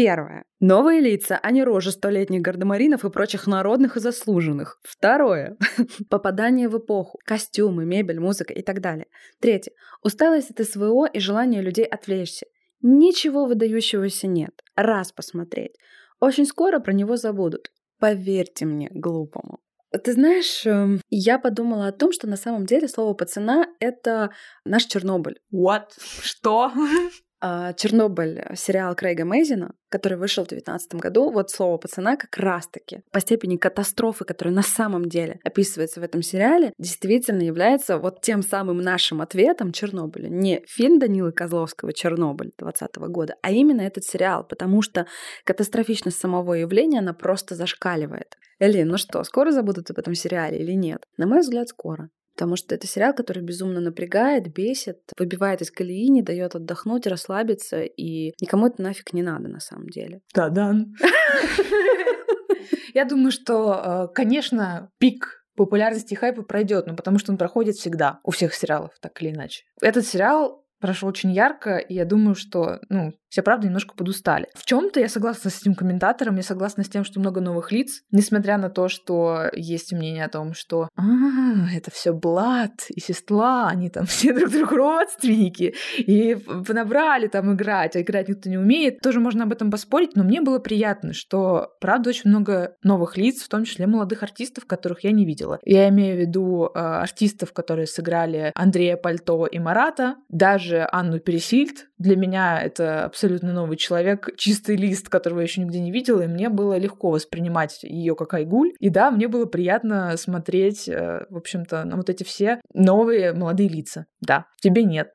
Первое. Новые лица, а не рожи столетних гардемаринов и прочих народных и заслуженных. Второе. <laughs> Попадание в эпоху. Костюмы, мебель, музыка и так далее. Третье. Усталость от СВО и желание людей отвлечься. Ничего выдающегося нет. Раз посмотреть. Очень скоро про него забудут. Поверьте мне, глупому. Ты знаешь, эм, я подумала о том, что на самом деле слово пацана — это наш Чернобыль. What? Что? <laughs> А, Чернобыль, сериал Крейга Мейзина, который вышел в 2019 году, вот слово пацана как раз-таки по степени катастрофы, которая на самом деле описывается в этом сериале, действительно является вот тем самым нашим ответом Чернобыля. Не фильм Данилы Козловского «Чернобыль» 2020 года, а именно этот сериал, потому что катастрофичность самого явления, она просто зашкаливает. Элин, ну что, скоро забудут об этом сериале или нет? На мой взгляд, скоро. Потому что это сериал, который безумно напрягает, бесит, выбивает из колеи, не дает отдохнуть, расслабиться, и никому это нафиг не надо на самом деле. Да-дан. <laughs> Я думаю, что, э, конечно, пик популярности хайпа пройдет, но потому что он проходит всегда у всех сериалов, так или иначе. Этот сериал прошел очень ярко, и я думаю, что, ну, все, правда, немножко подустали. В чем-то я согласна с этим комментатором, я согласна с тем, что много новых лиц, несмотря на то, что есть мнение о том, что а, это все Блад и сестла, они там <laughs> все друг другу родственники, и понабрали там играть, а играть никто не умеет. Тоже можно об этом поспорить, но мне было приятно, что, правда, очень много новых лиц, в том числе молодых артистов, которых я не видела. Я имею в виду э, артистов, которые сыграли Андрея Пальто и Марата, даже Анну Пересильд. Для меня это абсолютно абсолютно новый человек, чистый лист, которого я еще нигде не видела, и мне было легко воспринимать ее как Айгуль. И да, мне было приятно смотреть, э, в общем-то, на вот эти все новые молодые лица. Да, тебе нет.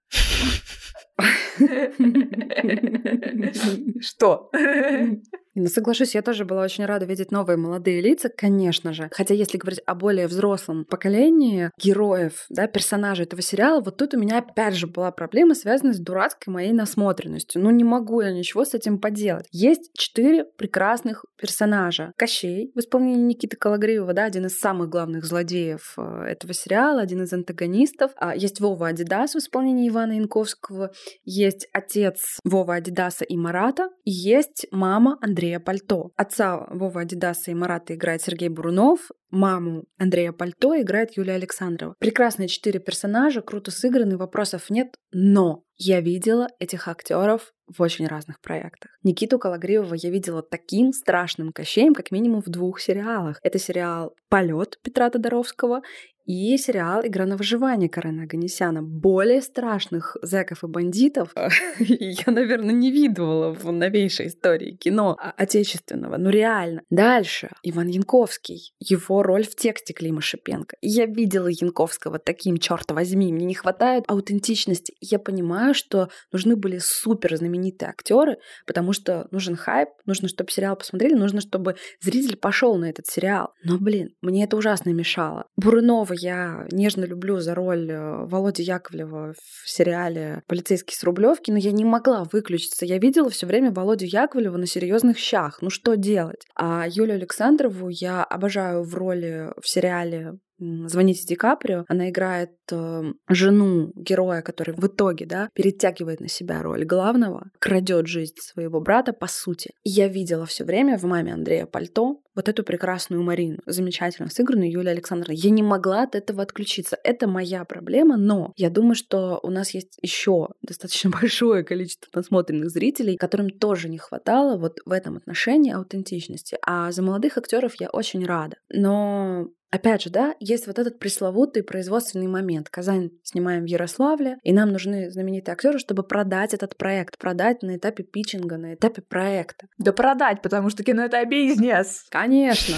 <laughs> Что? <laughs> Ну, соглашусь, я тоже была очень рада видеть новые молодые лица, конечно же. Хотя если говорить о более взрослом поколении героев, да, персонажей этого сериала, вот тут у меня опять же была проблема, связанная с дурацкой моей насмотренностью. Ну, не могу я ничего с этим поделать. Есть четыре прекрасных персонажа. Кощей в исполнении Никиты Калагриева, да, один из самых главных злодеев э, этого сериала, один из антагонистов. А есть Вова Адидас в исполнении Ивана Янковского, есть отец Вова Адидаса и Марата, и есть мама Андрея Андрея Пальто. Отца Вова Адидаса и Марата играет Сергей Бурунов, маму Андрея Пальто играет Юлия Александрова. Прекрасные четыре персонажа, круто сыграны, вопросов нет, но я видела этих актеров в очень разных проектах. Никиту Калагриева я видела таким страшным кощеем, как минимум в двух сериалах. Это сериал «Полет» Петра Тодоровского и сериал «Игра на выживание» Карена Аганесяна. Более страшных зэков и бандитов <laughs> я, наверное, не видывала в новейшей истории кино отечественного. Ну, реально. Дальше. Иван Янковский. Его роль в тексте Клима Шипенко. Я видела Янковского таким, черт возьми. Мне не хватает аутентичности. Я понимаю, что нужны были супер знаменитые актеры, потому что нужен хайп, нужно, чтобы сериал посмотрели, нужно, чтобы зритель пошел на этот сериал. Но, блин, мне это ужасно мешало. Бурунова я нежно люблю за роль э, Володи Яковлева в сериале «Полицейский с Рублевки», но я не могла выключиться. Я видела все время Володю Яковлева на серьезных щах. Ну что делать? А Юлию Александрову я обожаю в роли в сериале «Звоните Ди Каприо». Она играет э, жену героя, который в итоге, да, перетягивает на себя роль главного, крадет жизнь своего брата, по сути. И я видела все время в маме Андрея Пальто вот эту прекрасную Марину, замечательно сыгранную Юлия Александровна. Я не могла от этого отключиться. Это моя проблема, но я думаю, что у нас есть еще достаточно <laughs> большое количество насмотренных зрителей, которым тоже не хватало вот в этом отношении аутентичности. А за молодых актеров я очень рада. Но Опять же, да, есть вот этот пресловутый производственный момент. Казань снимаем в Ярославле, и нам нужны знаменитые актеры, чтобы продать этот проект, продать на этапе питчинга, на этапе проекта. Да продать, потому что кино — это бизнес. Конечно,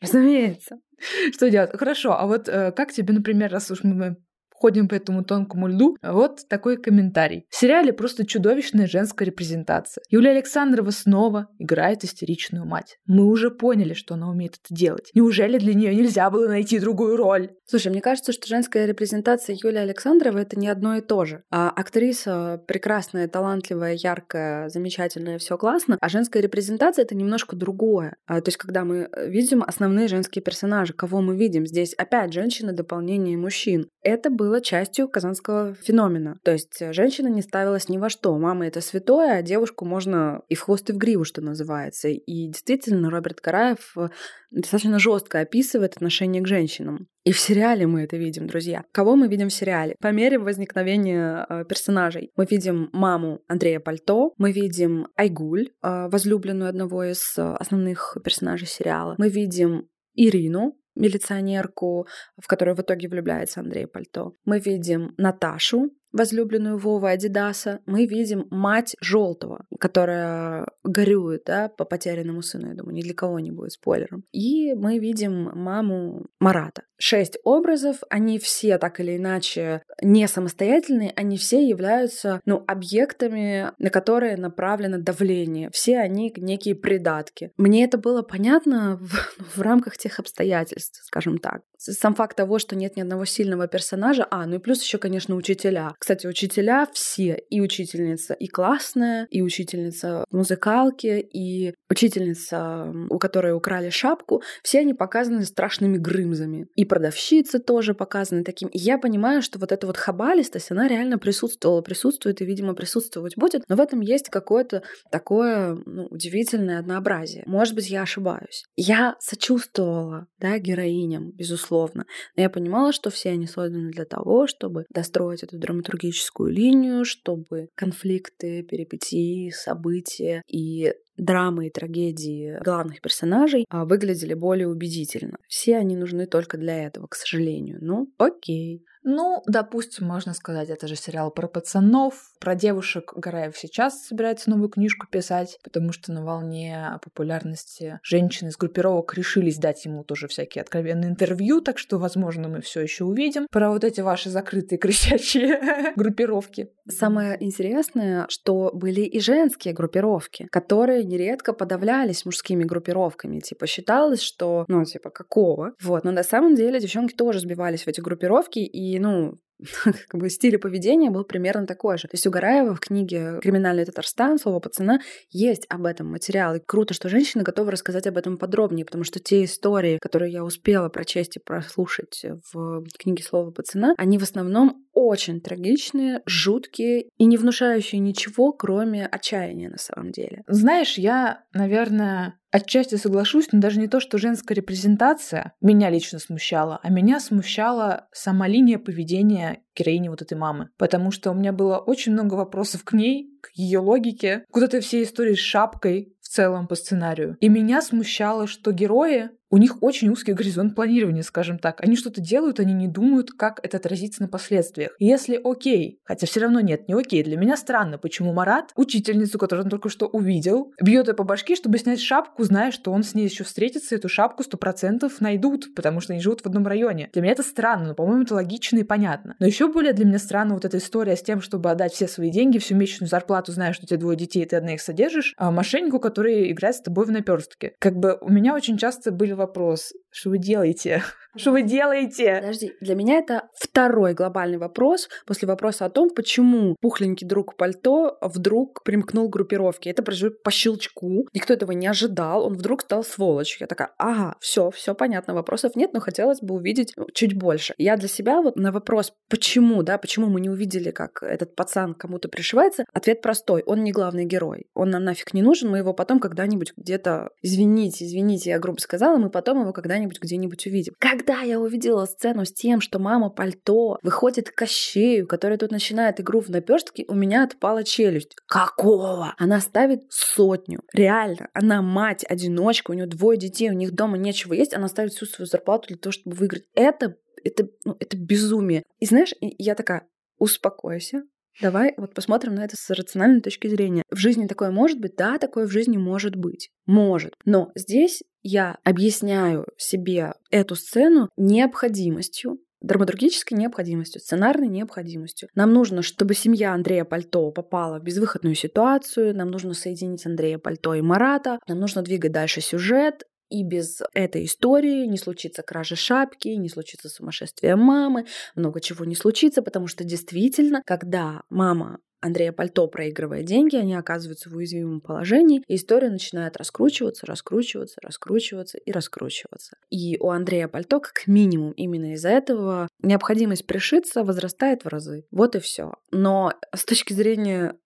разумеется. <laughs> Что делать? Хорошо, а вот э, как тебе, например, раз уж мы ходим по этому тонкому льду. Вот такой комментарий. В сериале просто чудовищная женская репрезентация. Юлия Александрова снова играет истеричную мать. Мы уже поняли, что она умеет это делать. Неужели для нее нельзя было найти другую роль? Слушай, мне кажется, что женская репрезентация Юлии Александровой это не одно и то же. А актриса прекрасная, талантливая, яркая, замечательная, все классно, а женская репрезентация это немножко другое. А, то есть, когда мы э, видим основные женские персонажи, кого мы видим здесь, опять женщины дополнение мужчин. Это было частью казанского феномена. То есть э, женщина не ставилась ни во что. Мама это святое, а девушку можно и в хвост, и в гриву, что называется. И действительно, Роберт Караев э, достаточно жестко описывает отношение к женщинам. И в сериале мы это видим, друзья. Кого мы видим в сериале? По мере возникновения э, персонажей мы видим маму Андрея Пальто, мы видим Айгуль, э, возлюбленную одного из э, основных персонажей сериала, мы видим Ирину, милиционерку, в которую в итоге влюбляется Андрей Пальто. Мы видим Наташу, возлюбленную Вовы Адидаса, мы видим мать Желтого, которая горюет да, по потерянному сыну, я думаю, ни для кого не будет спойлером. И мы видим маму Марата. Шесть образов, они все так или иначе не самостоятельные, они все являются ну, объектами, на которые направлено давление. Все они некие придатки. Мне это было понятно в, в рамках тех обстоятельств, скажем так. Сам факт того, что нет ни одного сильного персонажа, а, ну и плюс еще, конечно, учителя. Кстати, учителя все, и учительница и классная, и учительница музыкалки, и учительница, у которой украли шапку, все они показаны страшными грымзами. И продавщицы тоже показаны таким. И я понимаю, что вот эта вот хабалистость, она реально присутствовала, присутствует и, видимо, присутствовать будет, но в этом есть какое-то такое ну, удивительное однообразие. Может быть, я ошибаюсь. Я сочувствовала, да, героиням, безусловно, но я понимала, что все они созданы для того, чтобы достроить эту драматургическую линию, чтобы конфликты, перипетии, события и драмы и трагедии главных персонажей а, выглядели более убедительно. Все они нужны только для этого, к сожалению. Ну, окей. Ну, допустим, можно сказать, это же сериал про пацанов, про девушек. Гараев сейчас собирается новую книжку писать, потому что на волне популярности женщины из группировок решились дать ему тоже всякие откровенные интервью, так что, возможно, мы все еще увидим про вот эти ваши закрытые кричащие <laughs> группировки. Самое интересное, что были и женские группировки, которые нередко подавлялись мужскими группировками. Типа считалось, что, ну, типа, какого? Вот. Но на самом деле девчонки тоже сбивались в эти группировки, и, ну, <laughs> как бы стиль поведения был примерно такой же. То есть у Гараева в книге «Криминальный Татарстан. Слово пацана» есть об этом материал. И круто, что женщины готовы рассказать об этом подробнее, потому что те истории, которые я успела прочесть и прослушать в книге «Слово пацана», они в основном очень трагичные, жуткие и не внушающие ничего, кроме отчаяния на самом деле. Знаешь, я, наверное, Отчасти соглашусь, но даже не то, что женская репрезентация меня лично смущала, а меня смущала сама линия поведения героини вот этой мамы. Потому что у меня было очень много вопросов к ней, к ее логике, к вот этой всей истории с шапкой в целом по сценарию. И меня смущало, что герои у них очень узкий горизонт планирования, скажем так. Они что-то делают, они не думают, как это отразится на последствиях. если окей, хотя все равно нет, не окей, для меня странно, почему Марат, учительницу, которую он только что увидел, бьет ее по башке, чтобы снять шапку, зная, что он с ней еще встретится, эту шапку сто процентов найдут, потому что они живут в одном районе. Для меня это странно, но, по-моему, это логично и понятно. Но еще более для меня странно вот эта история с тем, чтобы отдать все свои деньги, всю месячную зарплату, зная, что у тебя двое детей, и ты одна их содержишь, а мошеннику, который играет с тобой в наперстке. Как бы у меня очень часто были вопрос, что вы делаете? <laughs> Что вы делаете? Подожди, для меня это второй глобальный вопрос после вопроса о том, почему пухленький друг пальто вдруг примкнул к группировке. Это произошло по щелчку. Никто этого не ожидал. Он вдруг стал сволочью. Я такая, ага, все, все понятно, вопросов нет, но хотелось бы увидеть ну, чуть больше. Я для себя вот на вопрос, почему, да, почему мы не увидели, как этот пацан кому-то пришивается, ответ простой. Он не главный герой. Он нам нафиг не нужен, мы его потом когда-нибудь где-то, извините, извините, я грубо сказала, мы потом его когда-нибудь где-нибудь увидим. Когда я увидела сцену с тем, что мама пальто выходит к Кощею, который тут начинает игру в наперстке, у меня отпала челюсть. Какого? Она ставит сотню. Реально. Она мать-одиночка, у нее двое детей, у них дома нечего есть, она ставит всю свою зарплату для того, чтобы выиграть. Это это, ну, это безумие. И знаешь, я такая, успокойся, Давай вот посмотрим на это с рациональной точки зрения. В жизни такое может быть? Да, такое в жизни может быть. Может. Но здесь я объясняю себе эту сцену необходимостью драматургической необходимостью, сценарной необходимостью. Нам нужно, чтобы семья Андрея Пальто попала в безвыходную ситуацию, нам нужно соединить Андрея Пальто и Марата, нам нужно двигать дальше сюжет, и без этой истории не случится кражи шапки, не случится сумасшествие мамы, много чего не случится, потому что действительно, когда мама Андрея Пальто проигрывает деньги, они оказываются в уязвимом положении, и история начинает раскручиваться, раскручиваться, раскручиваться и раскручиваться. И у Андрея Пальто, как минимум, именно из-за этого необходимость пришиться возрастает в разы. Вот и все. Но с точки зрения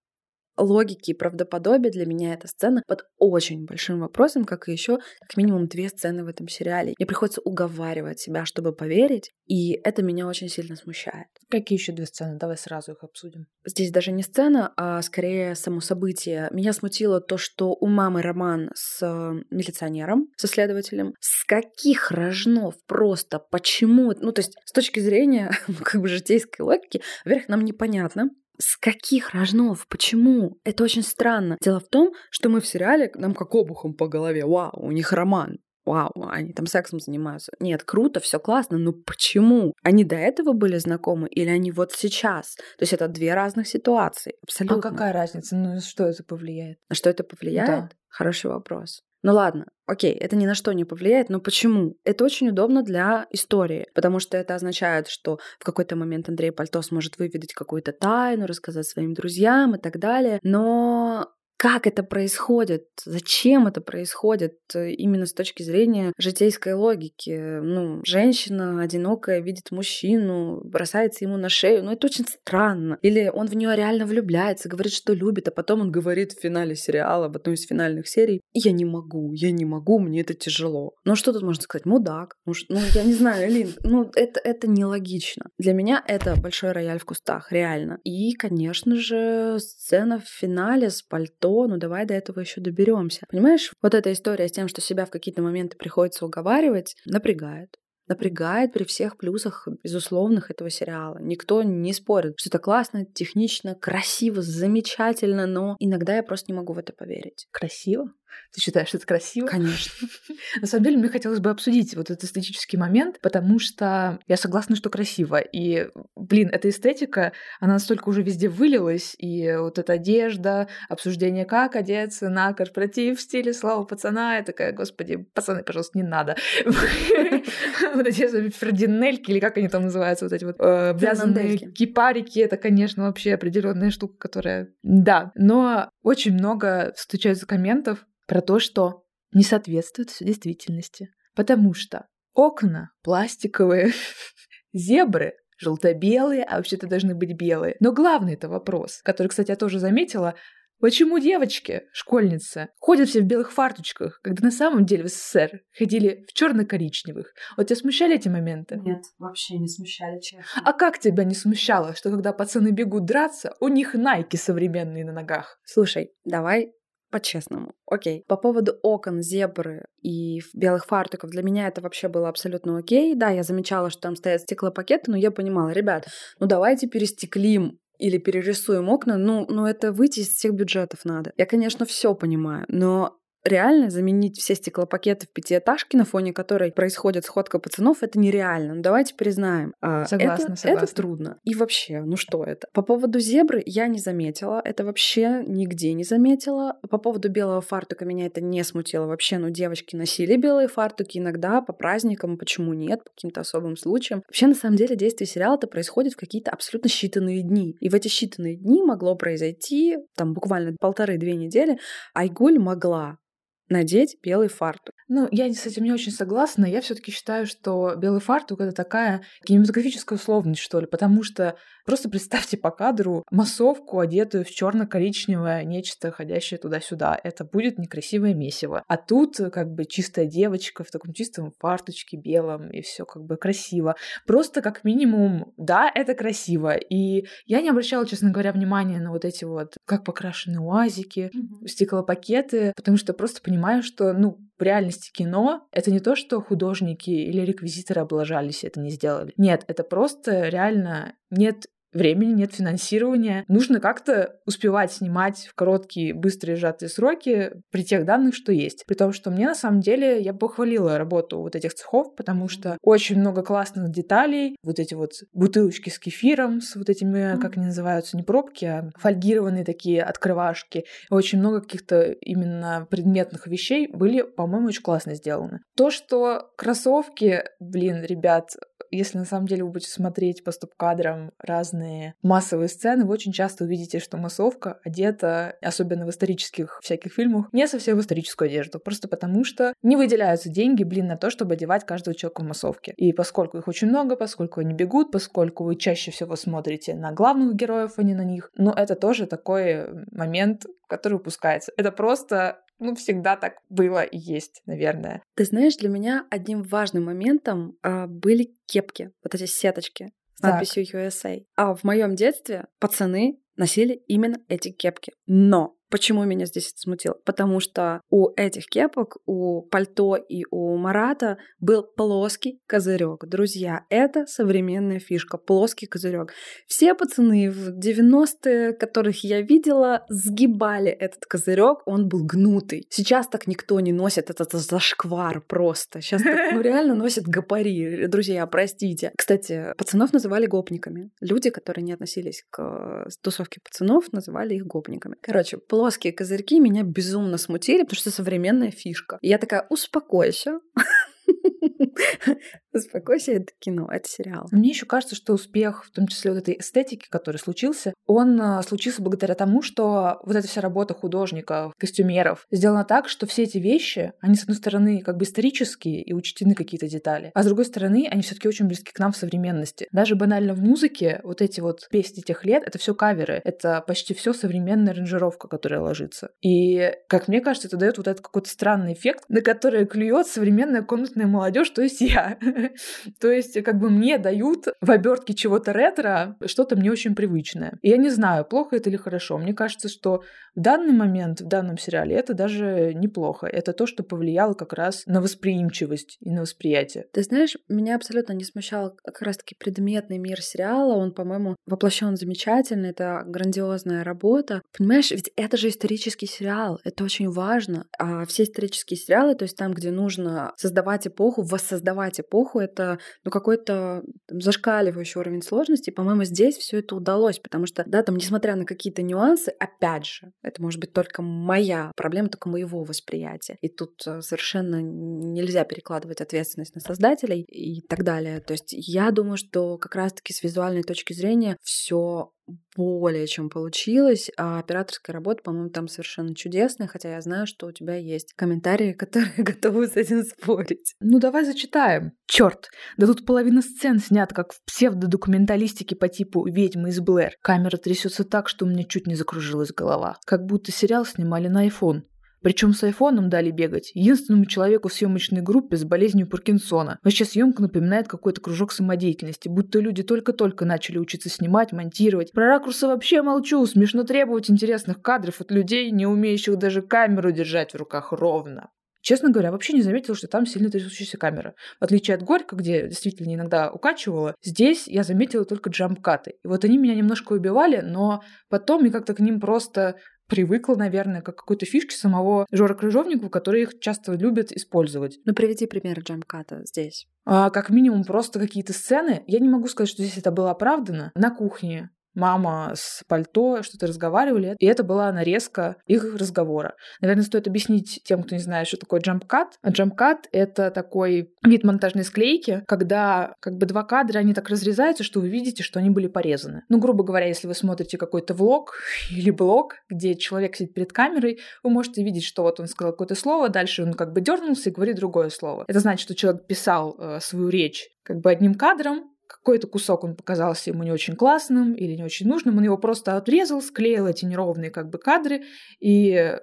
логики и правдоподобия для меня эта сцена под очень большим вопросом, как и еще как минимум две сцены в этом сериале. Мне приходится уговаривать себя, чтобы поверить, и это меня очень сильно смущает. Какие еще две сцены? Давай сразу их обсудим. Здесь даже не сцена, а скорее само событие. Меня смутило то, что у мамы роман с э, милиционером, со следователем. С каких рожнов просто? Почему? Ну, то есть с точки зрения <laughs> ну, как бы житейской логики, во-первых, нам непонятно, с каких рожнов? Почему? Это очень странно. Дело в том, что мы в сериале, нам как обухом по голове. Вау, у них роман. Вау, они там сексом занимаются. Нет, круто, все классно, но почему? Они до этого были знакомы или они вот сейчас? То есть это две разных ситуации. Абсолютно. А какая разница? Ну, что это повлияет? На что это повлияет? Да. Хороший вопрос. Ну ладно, окей, это ни на что не повлияет, но почему? Это очень удобно для истории, потому что это означает, что в какой-то момент Андрей Пальто сможет выведать какую-то тайну, рассказать своим друзьям и так далее. Но как это происходит, зачем это происходит э, именно с точки зрения житейской логики. Ну, женщина одинокая видит мужчину, бросается ему на шею, ну это очень странно. Или он в нее реально влюбляется, говорит, что любит, а потом он говорит в финале сериала, в одной из финальных серий, я не могу, я не могу, мне это тяжело. Ну что тут можно сказать? Мудак. Ну, ну я не знаю, Лин, ну это, это нелогично. Для меня это большой рояль в кустах, реально. И, конечно же, сцена в финале с пальто что, ну давай до этого еще доберемся. Понимаешь, вот эта история с тем, что себя в какие-то моменты приходится уговаривать, напрягает напрягает при всех плюсах безусловных этого сериала. Никто не спорит, что это классно, технично, красиво, замечательно, но иногда я просто не могу в это поверить. Красиво? Ты считаешь, что это красиво? Конечно. На самом деле, мне хотелось бы обсудить вот этот эстетический момент, потому что я согласна, что красиво. И, блин, эта эстетика, она настолько уже везде вылилась, и вот эта одежда, обсуждение, как одеться на корпоратив в стиле слава пацана, я такая, господи, пацаны, пожалуйста, не надо. <laughs> Вот эти фердинельки, или как они там называются, вот эти вот э, вязаные кипарики, это, конечно, вообще определенная штука, которая... Да, но очень много встречается комментов, про то, что не соответствует действительности. Потому что окна пластиковые, <laughs> зебры желто-белые, а вообще-то должны быть белые. Но главный это вопрос, который, кстати, я тоже заметила, Почему девочки, школьницы, ходят все в белых фарточках, когда на самом деле в СССР ходили в черно-коричневых? Вот тебя смущали эти моменты? Нет, вообще не смущали, честно. А как тебя не смущало, что когда пацаны бегут драться, у них найки современные на ногах? Слушай, давай по-честному. Окей. По поводу окон, зебры и белых фартуков, для меня это вообще было абсолютно окей. Да, я замечала, что там стоят стеклопакеты, но я понимала, ребят, ну давайте перестеклим или перерисуем окна, ну, ну это выйти из всех бюджетов надо. Я, конечно, все понимаю, но реально заменить все стеклопакеты в пятиэтажке, на фоне которой происходит сходка пацанов, это нереально. Ну, давайте признаем. А, согласна, это, согласна. Это трудно. И вообще, ну что это? По поводу зебры я не заметила. Это вообще нигде не заметила. По поводу белого фартука меня это не смутило вообще. Ну, девочки носили белые фартуки иногда по праздникам. Почему нет? По каким-то особым случаям. Вообще, на самом деле, действие сериала-то происходит в какие-то абсолютно считанные дни. И в эти считанные дни могло произойти, там, буквально полторы-две недели, Айгуль могла надеть белый фартук. Ну, я с этим не очень согласна. Я все-таки считаю, что белый фартук это такая кинематографическая условность, что ли, потому что Просто представьте по кадру массовку, одетую в черно-коричневое нечто, ходящее туда-сюда. Это будет некрасивое месиво. А тут как бы чистая девочка в таком чистом фарточке белом, и все как бы красиво. Просто как минимум, да, это красиво. И я не обращала, честно говоря, внимания на вот эти вот, как покрашены уазики, mm-hmm. стеклопакеты, потому что просто понимаю, что, ну, в реальности кино это не то, что художники или реквизиторы облажались, это не сделали. Нет, это просто реально нет времени, нет финансирования. Нужно как-то успевать снимать в короткие, быстрые, сжатые сроки при тех данных, что есть. При том, что мне на самом деле, я похвалила работу вот этих цехов, потому что очень много классных деталей. Вот эти вот бутылочки с кефиром, с вот этими, как они называются, не пробки, а фольгированные такие открывашки. Очень много каких-то именно предметных вещей были, по-моему, очень классно сделаны. То, что кроссовки, блин, ребят, если на самом деле вы будете смотреть по стоп-кадрам разные массовые сцены, вы очень часто увидите, что массовка одета, особенно в исторических всяких фильмах, не совсем в историческую одежду, просто потому что не выделяются деньги, блин, на то, чтобы одевать каждого человека в массовке. И поскольку их очень много, поскольку они бегут, поскольку вы чаще всего смотрите на главных героев, а не на них, но это тоже такой момент, который упускается. Это просто ну, всегда так было и есть, наверное. Ты знаешь, для меня одним важным моментом а, были кепки, вот эти сеточки с так. надписью USA. А в моем детстве пацаны носили именно эти кепки. Но Почему меня здесь это смутило? Потому что у этих кепок, у пальто и у Марата был плоский козырек. Друзья, это современная фишка, плоский козырек. Все пацаны в 90-е, которых я видела, сгибали этот козырек, он был гнутый. Сейчас так никто не носит, этот зашквар просто. Сейчас так, ну, <laughs> реально носят гопари. Друзья, простите. Кстати, пацанов называли гопниками. Люди, которые не относились к тусовке пацанов, называли их гопниками. Короче, плоские козырьки меня безумно смутили, потому что современная фишка. И я такая, успокойся. <laughs> <laughs> Успокойся, это кино, это сериал. Мне еще кажется, что успех, в том числе вот этой эстетики, который случился, он а, случился благодаря тому, что вот эта вся работа художников, костюмеров сделана так, что все эти вещи, они, с одной стороны, как бы исторические и учтены какие-то детали, а с другой стороны, они все-таки очень близки к нам в современности. Даже банально в музыке вот эти вот песни тех лет, это все каверы, это почти все современная аранжировка, которая ложится. И, как мне кажется, это дает вот этот какой-то странный эффект, на который клюет современная комнатная молодежь, то есть я. <laughs> То есть, как бы мне дают в обертке чего-то ретро что-то мне очень привычное. И я не знаю, плохо это или хорошо. Мне кажется, что в данный момент, в данном сериале, это даже неплохо. Это то, что повлияло как раз на восприимчивость и на восприятие. Ты знаешь, меня абсолютно не смущал как раз-таки предметный мир сериала. Он, по-моему, воплощен замечательно. Это грандиозная работа. Понимаешь, ведь это же исторический сериал. Это очень важно. А все исторические сериалы, то есть там, где нужно создавать эпоху, воссоздавать эпоху, эпоху это ну, какой-то зашкаливающий уровень сложности. По-моему, здесь все это удалось, потому что, да, там, несмотря на какие-то нюансы, опять же, это может быть только моя проблема, только моего восприятия. И тут э, совершенно нельзя перекладывать ответственность на создателей и так далее. То есть я думаю, что как раз-таки с визуальной точки зрения все более чем получилось, а операторская работа, по-моему, там совершенно чудесная, хотя я знаю, что у тебя есть комментарии, <laughs> которые готовы с этим спорить. Ну, давай зачитаем. Черт, да тут половина сцен снят как в псевдодокументалистике по типу «Ведьмы из Блэр». Камера трясется так, что у меня чуть не закружилась голова. Как будто сериал снимали на iPhone. Причем с айфоном дали бегать единственному человеку в съемочной группе с болезнью Паркинсона. Вообще съемка напоминает какой-то кружок самодеятельности, будто люди только-только начали учиться снимать, монтировать. Про ракурсы вообще молчу, смешно требовать интересных кадров от людей, не умеющих даже камеру держать в руках ровно. Честно говоря, вообще не заметила, что там сильно трясущаяся камера. В отличие от Горько, где действительно иногда укачивала, здесь я заметила только джампкаты. И вот они меня немножко убивали, но потом я как-то к ним просто привыкла, наверное, как какой-то фишки самого Жора Крыжовникова, которые их часто любят использовать. Ну, приведи пример джамката здесь. А, как минимум просто какие-то сцены. Я не могу сказать, что здесь это было оправдано. На кухне мама с пальто что-то разговаривали, и это была нарезка их разговора. Наверное, стоит объяснить тем, кто не знает, что такое джампкат. А джампкат — это такой вид монтажной склейки, когда как бы два кадра, они так разрезаются, что вы видите, что они были порезаны. Ну, грубо говоря, если вы смотрите какой-то влог <laughs> или блог, где человек сидит перед камерой, вы можете видеть, что вот он сказал какое-то слово, дальше он как бы дернулся и говорит другое слово. Это значит, что человек писал э, свою речь как бы одним кадром, какой-то кусок он показался ему не очень классным или не очень нужным, он его просто отрезал, склеил эти неровные как бы кадры, и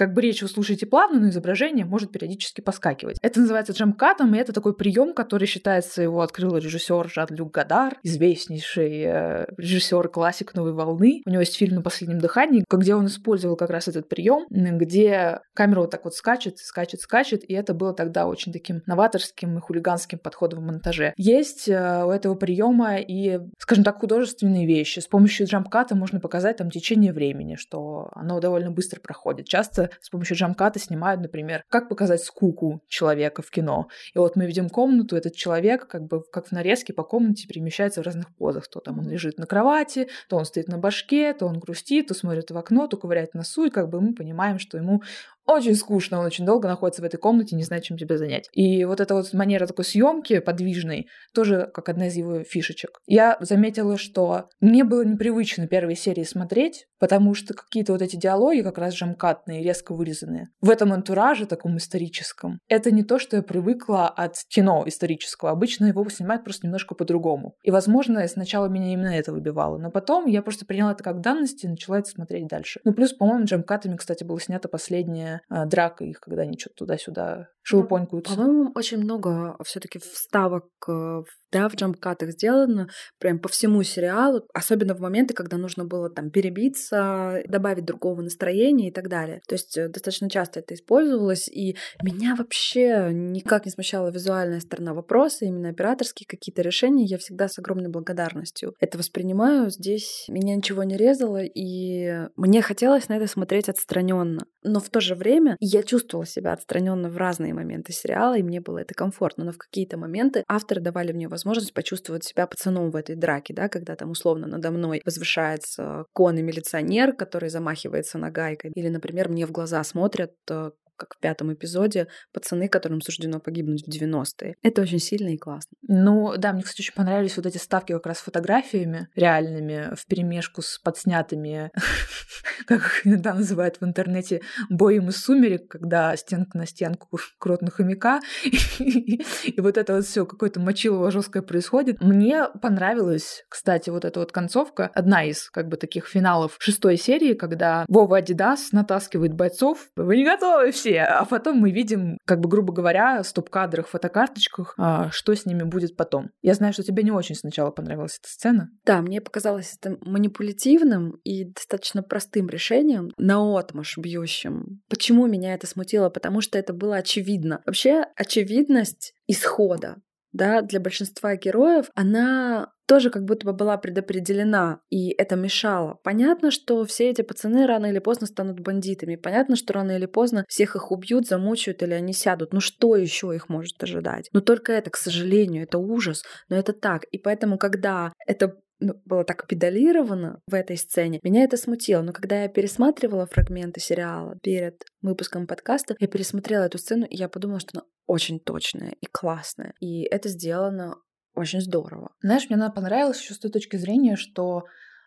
как бы речь вы слушаете плавно, но изображение может периодически поскакивать. Это называется джамкатом, и это такой прием, который считается, его открыл режиссер Жан-Люк Гадар, известнейший э, режиссер классик новой волны. У него есть фильм на последнем дыхании, где он использовал как раз этот прием, где камера вот так вот скачет, скачет, скачет, и это было тогда очень таким новаторским и хулиганским подходом в монтаже. Есть э, у этого приема и, скажем так, художественные вещи. С помощью джамката можно показать там течение времени, что оно довольно быстро проходит. Часто с помощью джамката снимают, например, как показать скуку человека в кино. И вот мы видим комнату, этот человек как бы как в нарезке по комнате перемещается в разных позах. То там он лежит на кровати, то он стоит на башке, то он грустит, то смотрит в окно, то ковыряет носу, и как бы мы понимаем, что ему очень скучно, он очень долго находится в этой комнате, не знает, чем тебя занять. И вот эта вот манера такой съемки подвижной тоже как одна из его фишечек. Я заметила, что мне было непривычно первые серии смотреть, потому что какие-то вот эти диалоги как раз жамкатные, резко вырезанные. В этом антураже таком историческом. Это не то, что я привыкла от кино исторического. Обычно его снимают просто немножко по-другому. И, возможно, сначала меня именно это выбивало. Но потом я просто приняла это как данность и начала это смотреть дальше. Ну, плюс, по-моему, джамкатами, кстати, было снято последнее а, драка их, когда они что-то туда-сюда шелупонькаются. По-моему, очень много все-таки вставок э, да, в джампкатах сделано прям по всему сериалу, особенно в моменты, когда нужно было там перебиться, добавить другого настроения и так далее. То есть э, достаточно часто это использовалось, и меня вообще никак не смущала визуальная сторона вопроса, именно операторские какие-то решения я всегда с огромной благодарностью это воспринимаю. Здесь меня ничего не резало, и мне хотелось на это смотреть отстраненно. Но в то же время я чувствовала себя отстраненно в разные моменты сериала, и мне было это комфортно. Но в какие-то моменты авторы давали мне возможность почувствовать себя пацаном в этой драке, да, когда там условно надо мной возвышается конный милиционер, который замахивается на гайкой. Или, например, мне в глаза смотрят э, как в пятом эпизоде, пацаны, которым суждено погибнуть в 90-е. Это очень сильно и классно. Ну, да, мне, кстати, очень понравились вот эти ставки как раз фотографиями реальными в перемешку с подснятыми, <laughs> как их иногда называют в интернете, боем из сумерек, когда стенка на стенку <laughs> крот хомяка, <laughs> и вот это вот все какое-то мочилово жесткое происходит. Мне понравилась, кстати, вот эта вот концовка, одна из как бы таких финалов шестой серии, когда Вова Адидас натаскивает бойцов. Вы не готовы все все. А потом мы видим, как бы, грубо говоря, стоп-кадрах, фотокарточках, а, что с ними будет потом. Я знаю, что тебе не очень сначала понравилась эта сцена. Да, мне показалось это манипулятивным и достаточно простым решением, наотмашь бьющим. Почему меня это смутило? Потому что это было очевидно. Вообще, очевидность исхода да, для большинства героев, она тоже как будто бы была предопределена, и это мешало. Понятно, что все эти пацаны рано или поздно станут бандитами. Понятно, что рано или поздно всех их убьют, замучают или они сядут. Ну что еще их может ожидать? Но только это, к сожалению, это ужас, но это так. И поэтому, когда это ну, было так педалировано в этой сцене, меня это смутило. Но когда я пересматривала фрагменты сериала перед выпуском подкаста, я пересмотрела эту сцену, и я подумала, что она очень точная и классная. И это сделано очень здорово. Знаешь, мне она понравилась еще с той точки зрения, что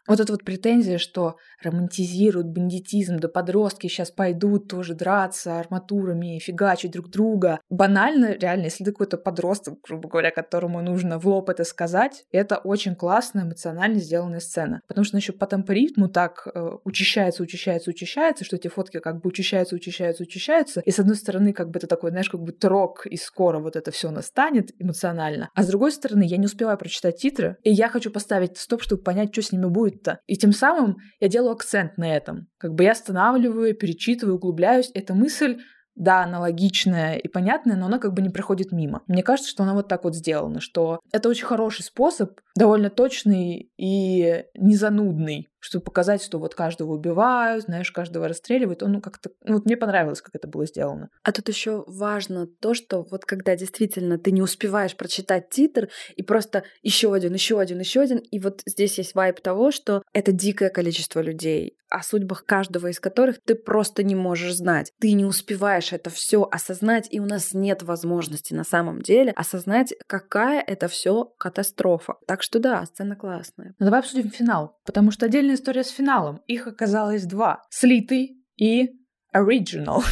вот эта вот претензия, что романтизируют бандитизм, да подростки сейчас пойдут тоже драться арматурами, фигачить друг друга. Банально, реально, если ты какой-то подросток, грубо говоря, которому нужно в лоб это сказать, это очень классная, эмоционально сделанная сцена. Потому что она еще по ритму так э, учащается, учащается, учащается, что эти фотки как бы учащаются, учащаются, учащаются. И с одной стороны, как бы это такой, знаешь, как бы трок, и скоро вот это все настанет эмоционально. А с другой стороны, я не успеваю прочитать титры, и я хочу поставить стоп, чтобы понять, что с ними будет будет-то? И тем самым я делаю акцент на этом. Как бы я останавливаю, перечитываю, углубляюсь. Эта мысль да, она логичная и понятная, но она как бы не проходит мимо. Мне кажется, что она вот так вот сделана, что это очень хороший способ, довольно точный и незанудный чтобы показать, что вот каждого убивают, знаешь, каждого расстреливают. Он ну, как-то, ну, вот мне понравилось, как это было сделано. А тут еще важно то, что вот когда действительно ты не успеваешь прочитать титр и просто еще один, еще один, еще один, и вот здесь есть вайп того, что это дикое количество людей, о судьбах каждого из которых ты просто не можешь знать. Ты не успеваешь это все осознать, и у нас нет возможности на самом деле осознать, какая это все катастрофа. Так что да, сцена классная. Ну, давай обсудим финал, потому что отдельная история с финалом. Их оказалось два. Слитый и Original.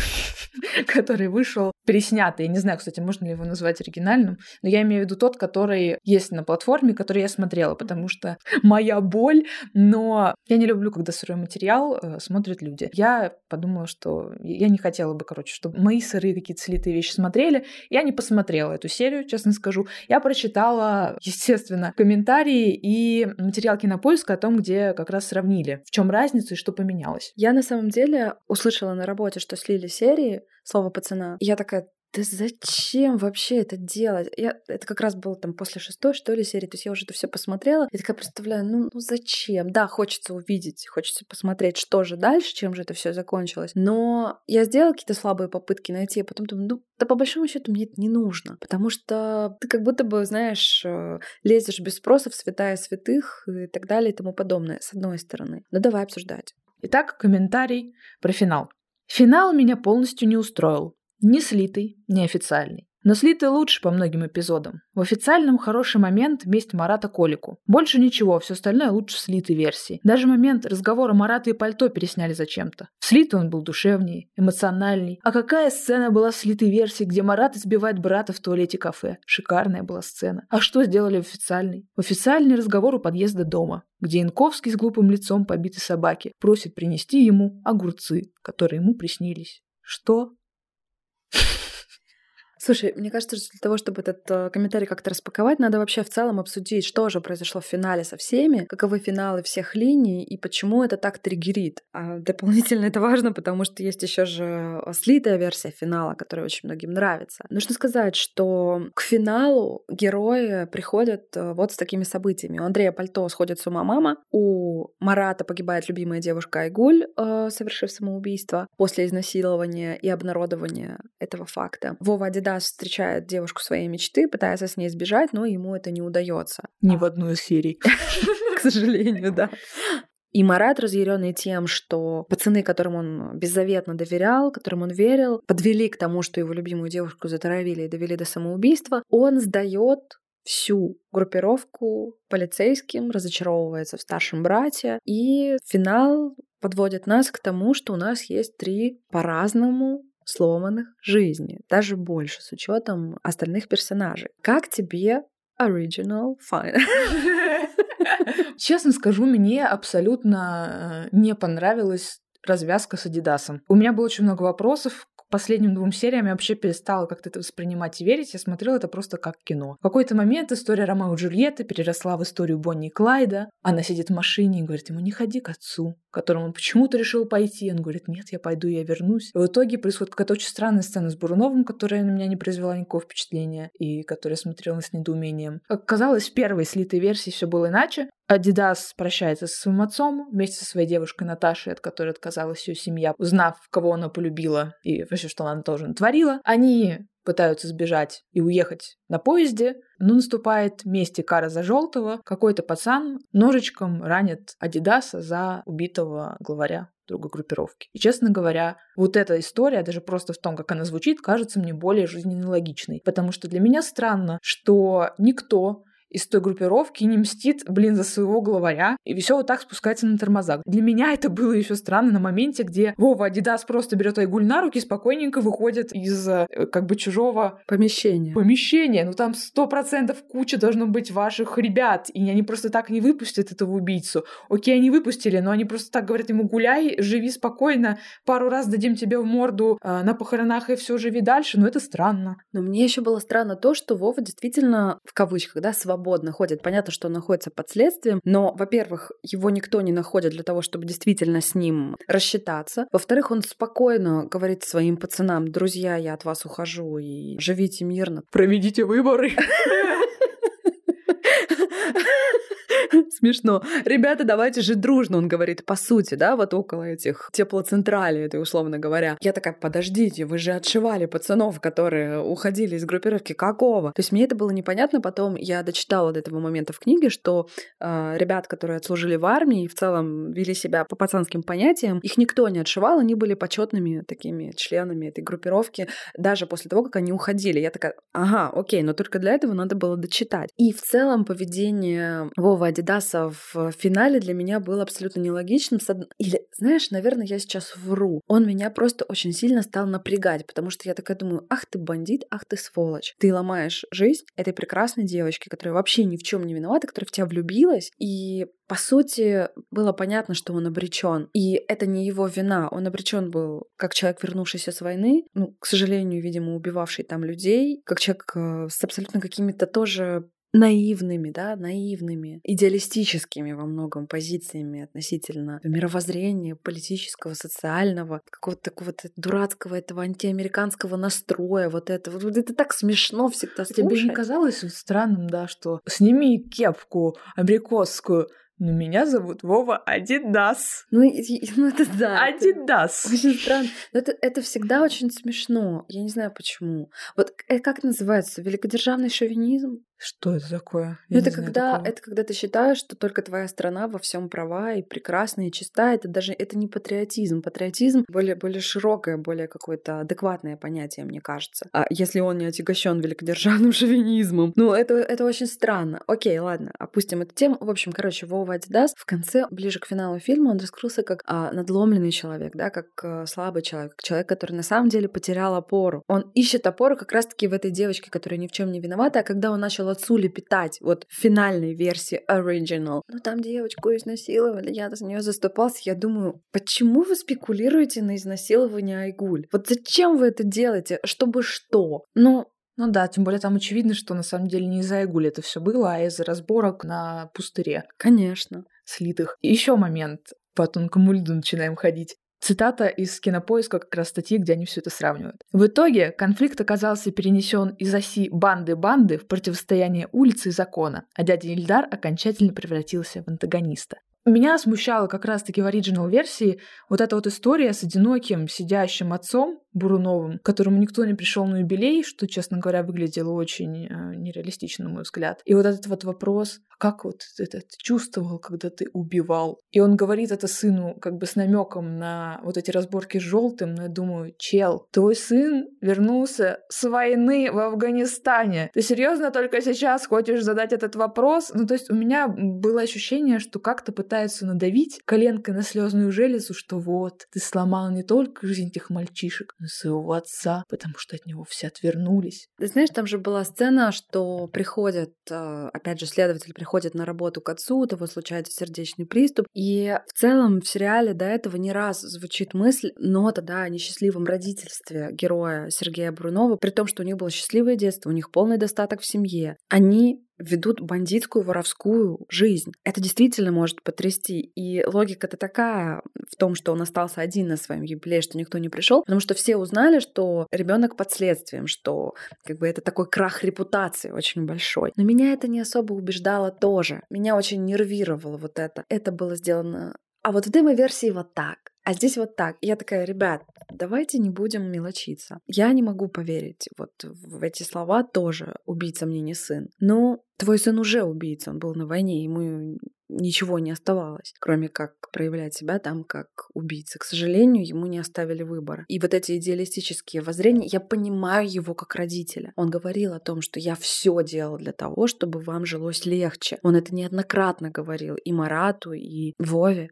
<laughs> который вышел переснятый. Я не знаю, кстати, можно ли его назвать оригинальным, но я имею в виду тот, который есть на платформе, который я смотрела, потому что <laughs> моя боль, но я не люблю, когда сырой материал э, смотрят люди. Я подумала, что я не хотела бы, короче, чтобы мои сырые какие-то слитые вещи смотрели. Я не посмотрела эту серию, честно скажу. Я прочитала, естественно, комментарии и материал кинопоиска о том, где как раз сравнили, в чем разница и что поменялось. Я на самом деле услышала на работе, что слили серии «Слово пацана». Я такая, да зачем вообще это делать? Я, это как раз было там после шестой, что ли, серии, то есть я уже это все посмотрела. Я такая представляю, ну, ну зачем? Да, хочется увидеть, хочется посмотреть, что же дальше, чем же это все закончилось. Но я сделала какие-то слабые попытки найти, а потом думаю, ну, да по большому счету мне это не нужно, потому что ты как будто бы, знаешь, э, лезешь без спроса в святая святых и так далее и тому подобное, с одной стороны. Но давай обсуждать. Итак, комментарий про финал. Финал меня полностью не устроил. Не слитый, не официальный. Но слитый лучше по многим эпизодам. В официальном хороший момент месть Марата Колику. Больше ничего, все остальное лучше в слитой версии. Даже момент разговора Марата и Пальто пересняли зачем-то. В слитой он был душевнее, эмоциональней. А какая сцена была в слитой версии, где Марат избивает брата в туалете кафе? Шикарная была сцена. А что сделали в официальной? В официальный разговор у подъезда дома, где Инковский с глупым лицом побитой собаки просит принести ему огурцы, которые ему приснились. Что? Слушай, мне кажется, что для того, чтобы этот э, комментарий как-то распаковать, надо вообще в целом обсудить, что же произошло в финале со всеми, каковы финалы всех линий и почему это так триггерит. А дополнительно это важно, потому что есть еще же слитая версия финала, которая очень многим нравится. Нужно сказать, что к финалу герои приходят э, вот с такими событиями. У Андрея Пальто сходит с ума мама, у Марата погибает любимая девушка Айгуль, э, совершив самоубийство после изнасилования и обнародования этого факта. Вова Адида раз встречает девушку своей мечты, пытается с ней сбежать, но ему это не удается. Ни в одной из серий. <laughs> К сожалению, да. И Марат, разъяренный тем, что пацаны, которым он беззаветно доверял, которым он верил, подвели к тому, что его любимую девушку затравили и довели до самоубийства, он сдает всю группировку полицейским, разочаровывается в старшем брате, и финал подводит нас к тому, что у нас есть три по-разному сломанных жизни, даже больше с учетом остальных персонажей. Как тебе Original Fine? <laughs> Честно скажу, мне абсолютно э, не понравилась развязка с Адидасом. У меня было очень много вопросов последним двум сериям я вообще перестала как-то это воспринимать и верить. Я смотрела это просто как кино. В какой-то момент история Ромео и Джульетты переросла в историю Бонни и Клайда. Она сидит в машине и говорит ему, не ходи к отцу, к которому он почему-то решил пойти. Он говорит, нет, я пойду, я вернусь. И в итоге происходит какая-то очень странная сцена с Буруновым, которая на меня не произвела никакого впечатления и которая смотрела с недоумением. Как казалось, в первой слитой версии все было иначе. Адидас прощается со своим отцом вместе со своей девушкой Наташей, от которой отказалась ее семья, узнав, кого она полюбила и вообще, что она тоже натворила. Они пытаются сбежать и уехать на поезде, но наступает месть Кара за желтого. Какой-то пацан ножичком ранит Адидаса за убитого главаря другой группировки. И, честно говоря, вот эта история, даже просто в том, как она звучит, кажется мне более жизненно логичной. Потому что для меня странно, что никто из той группировки не мстит, блин, за своего главаря, и все вот так спускается на тормозах. Для меня это было еще странно на моменте, где Вова Адидас просто берет Айгуль на руки, спокойненько выходит из э, как бы чужого помещения. Помещения. Ну там сто процентов куча должно быть ваших ребят, и они просто так не выпустят этого убийцу. Окей, они выпустили, но они просто так говорят ему гуляй, живи спокойно, пару раз дадим тебе в морду э, на похоронах и все живи дальше. Но это странно. Но мне еще было странно то, что Вова действительно в кавычках, да, свободно свободно ходит. Понятно, что он находится под следствием, но, во-первых, его никто не находит для того, чтобы действительно с ним рассчитаться. Во-вторых, он спокойно говорит своим пацанам, друзья, я от вас ухожу и живите мирно. Проведите выборы. <laughs> <laughs> Смешно. Ребята, давайте жить дружно, он говорит, по сути, да, вот около этих теплоцентрали, это условно говоря. Я такая, подождите, вы же отшивали пацанов, которые уходили из группировки. Какого? То есть мне это было непонятно. Потом я дочитала до этого момента в книге, что э, ребят, которые отслужили в армии и в целом вели себя по пацанским понятиям, их никто не отшивал, они были почетными такими членами этой группировки, даже после того, как они уходили. Я такая, ага, окей, но только для этого надо было дочитать. И в целом поведение Вова Адидаса в финале для меня был абсолютно нелогичным. Или, знаешь, наверное, я сейчас вру. Он меня просто очень сильно стал напрягать, потому что я такая думаю, ах ты бандит, ах ты сволочь. Ты ломаешь жизнь этой прекрасной девочки, которая вообще ни в чем не виновата, которая в тебя влюбилась, и по сути, было понятно, что он обречен. И это не его вина. Он обречен был как человек, вернувшийся с войны, ну, к сожалению, видимо, убивавший там людей, как человек э, с абсолютно какими-то тоже наивными, да, наивными, идеалистическими во многом позициями относительно мировоззрения политического, социального, какого-то такого дурацкого этого антиамериканского настроя, вот это, вот, вот это так смешно всегда слушать. Тебе не казалось странным, да, что сними кепку абрикосскую, но меня зовут Вова Адидас. Ну, <laughs> ну это да. Адидас. Очень странно. Но это, это всегда очень смешно. Я не знаю почему. Вот э, как это называется? Великодержавный шовинизм? Что это такое? Я это когда такого. это когда ты считаешь, что только твоя страна во всем права и прекрасна и чиста. Это даже это не патриотизм. Патриотизм более более широкое, более какое-то адекватное понятие, мне кажется. А если он не отягощен великодержавным <laughs> шовинизмом, ну это это очень странно. Окей, ладно, опустим эту тему. В общем, короче, Вова Адидас в конце, ближе к финалу фильма, он раскрылся как а, надломленный человек, да, как а, слабый человек, как человек, который на самом деле потерял опору. Он ищет опору как раз-таки в этой девочке, которая ни в чем не виновата, а когда он начал отцу лепетать, вот в финальной версии original. Ну там девочку изнасиловали, я за нее заступался. Я думаю, почему вы спекулируете на изнасилование Айгуль? Вот зачем вы это делаете? Чтобы что? Ну, ну да, тем более там очевидно, что на самом деле не из-за Айгули это все было, а из-за разборок на пустыре. Конечно. Слитых. Еще момент. По тонкому льду начинаем ходить. Цитата из кинопоиска как раз статьи, где они все это сравнивают. В итоге конфликт оказался перенесен из оси банды-банды в противостояние улицы и закона, а дядя Ильдар окончательно превратился в антагониста. Меня смущала как раз-таки в оригинал-версии вот эта вот история с одиноким сидящим отцом, Буруновым, которому никто не пришел на юбилей, что, честно говоря, выглядело очень э, нереалистично, на мой взгляд. И вот этот вот вопрос, как вот это ты чувствовал, когда ты убивал? И он говорит это сыну как бы с намеком на вот эти разборки с желтым, но я думаю, чел, твой сын вернулся с войны в Афганистане. Ты серьезно только сейчас хочешь задать этот вопрос? Ну, то есть у меня было ощущение, что как-то надавить коленкой на слезную железу, что вот, ты сломал не только жизнь этих мальчишек, своего отца, потому что от него все отвернулись. Ты знаешь, там же была сцена, что приходят, э, опять же, следователь приходит на работу к отцу, у того случается сердечный приступ, и в целом в сериале до этого не раз звучит мысль, нота, да, о несчастливом родительстве героя Сергея Брунова, при том, что у них было счастливое детство, у них полный достаток в семье. Они ведут бандитскую, воровскую жизнь. Это действительно может потрясти. И логика-то такая в том, что он остался один на своем юбилее, что никто не пришел, потому что все узнали, что ребенок под следствием, что как бы это такой крах репутации очень большой. Но меня это не особо убеждало тоже. Меня очень нервировало вот это. Это было сделано а вот в демо-версии вот так. А здесь вот так. я такая, ребят, давайте не будем мелочиться. Я не могу поверить вот в эти слова тоже. Убийца мне не сын. Но твой сын уже убийца, он был на войне, ему ничего не оставалось, кроме как проявлять себя там как убийца. К сожалению, ему не оставили выбора. И вот эти идеалистические воззрения, я понимаю его как родителя. Он говорил о том, что я все делал для того, чтобы вам жилось легче. Он это неоднократно говорил и Марату, и Вове.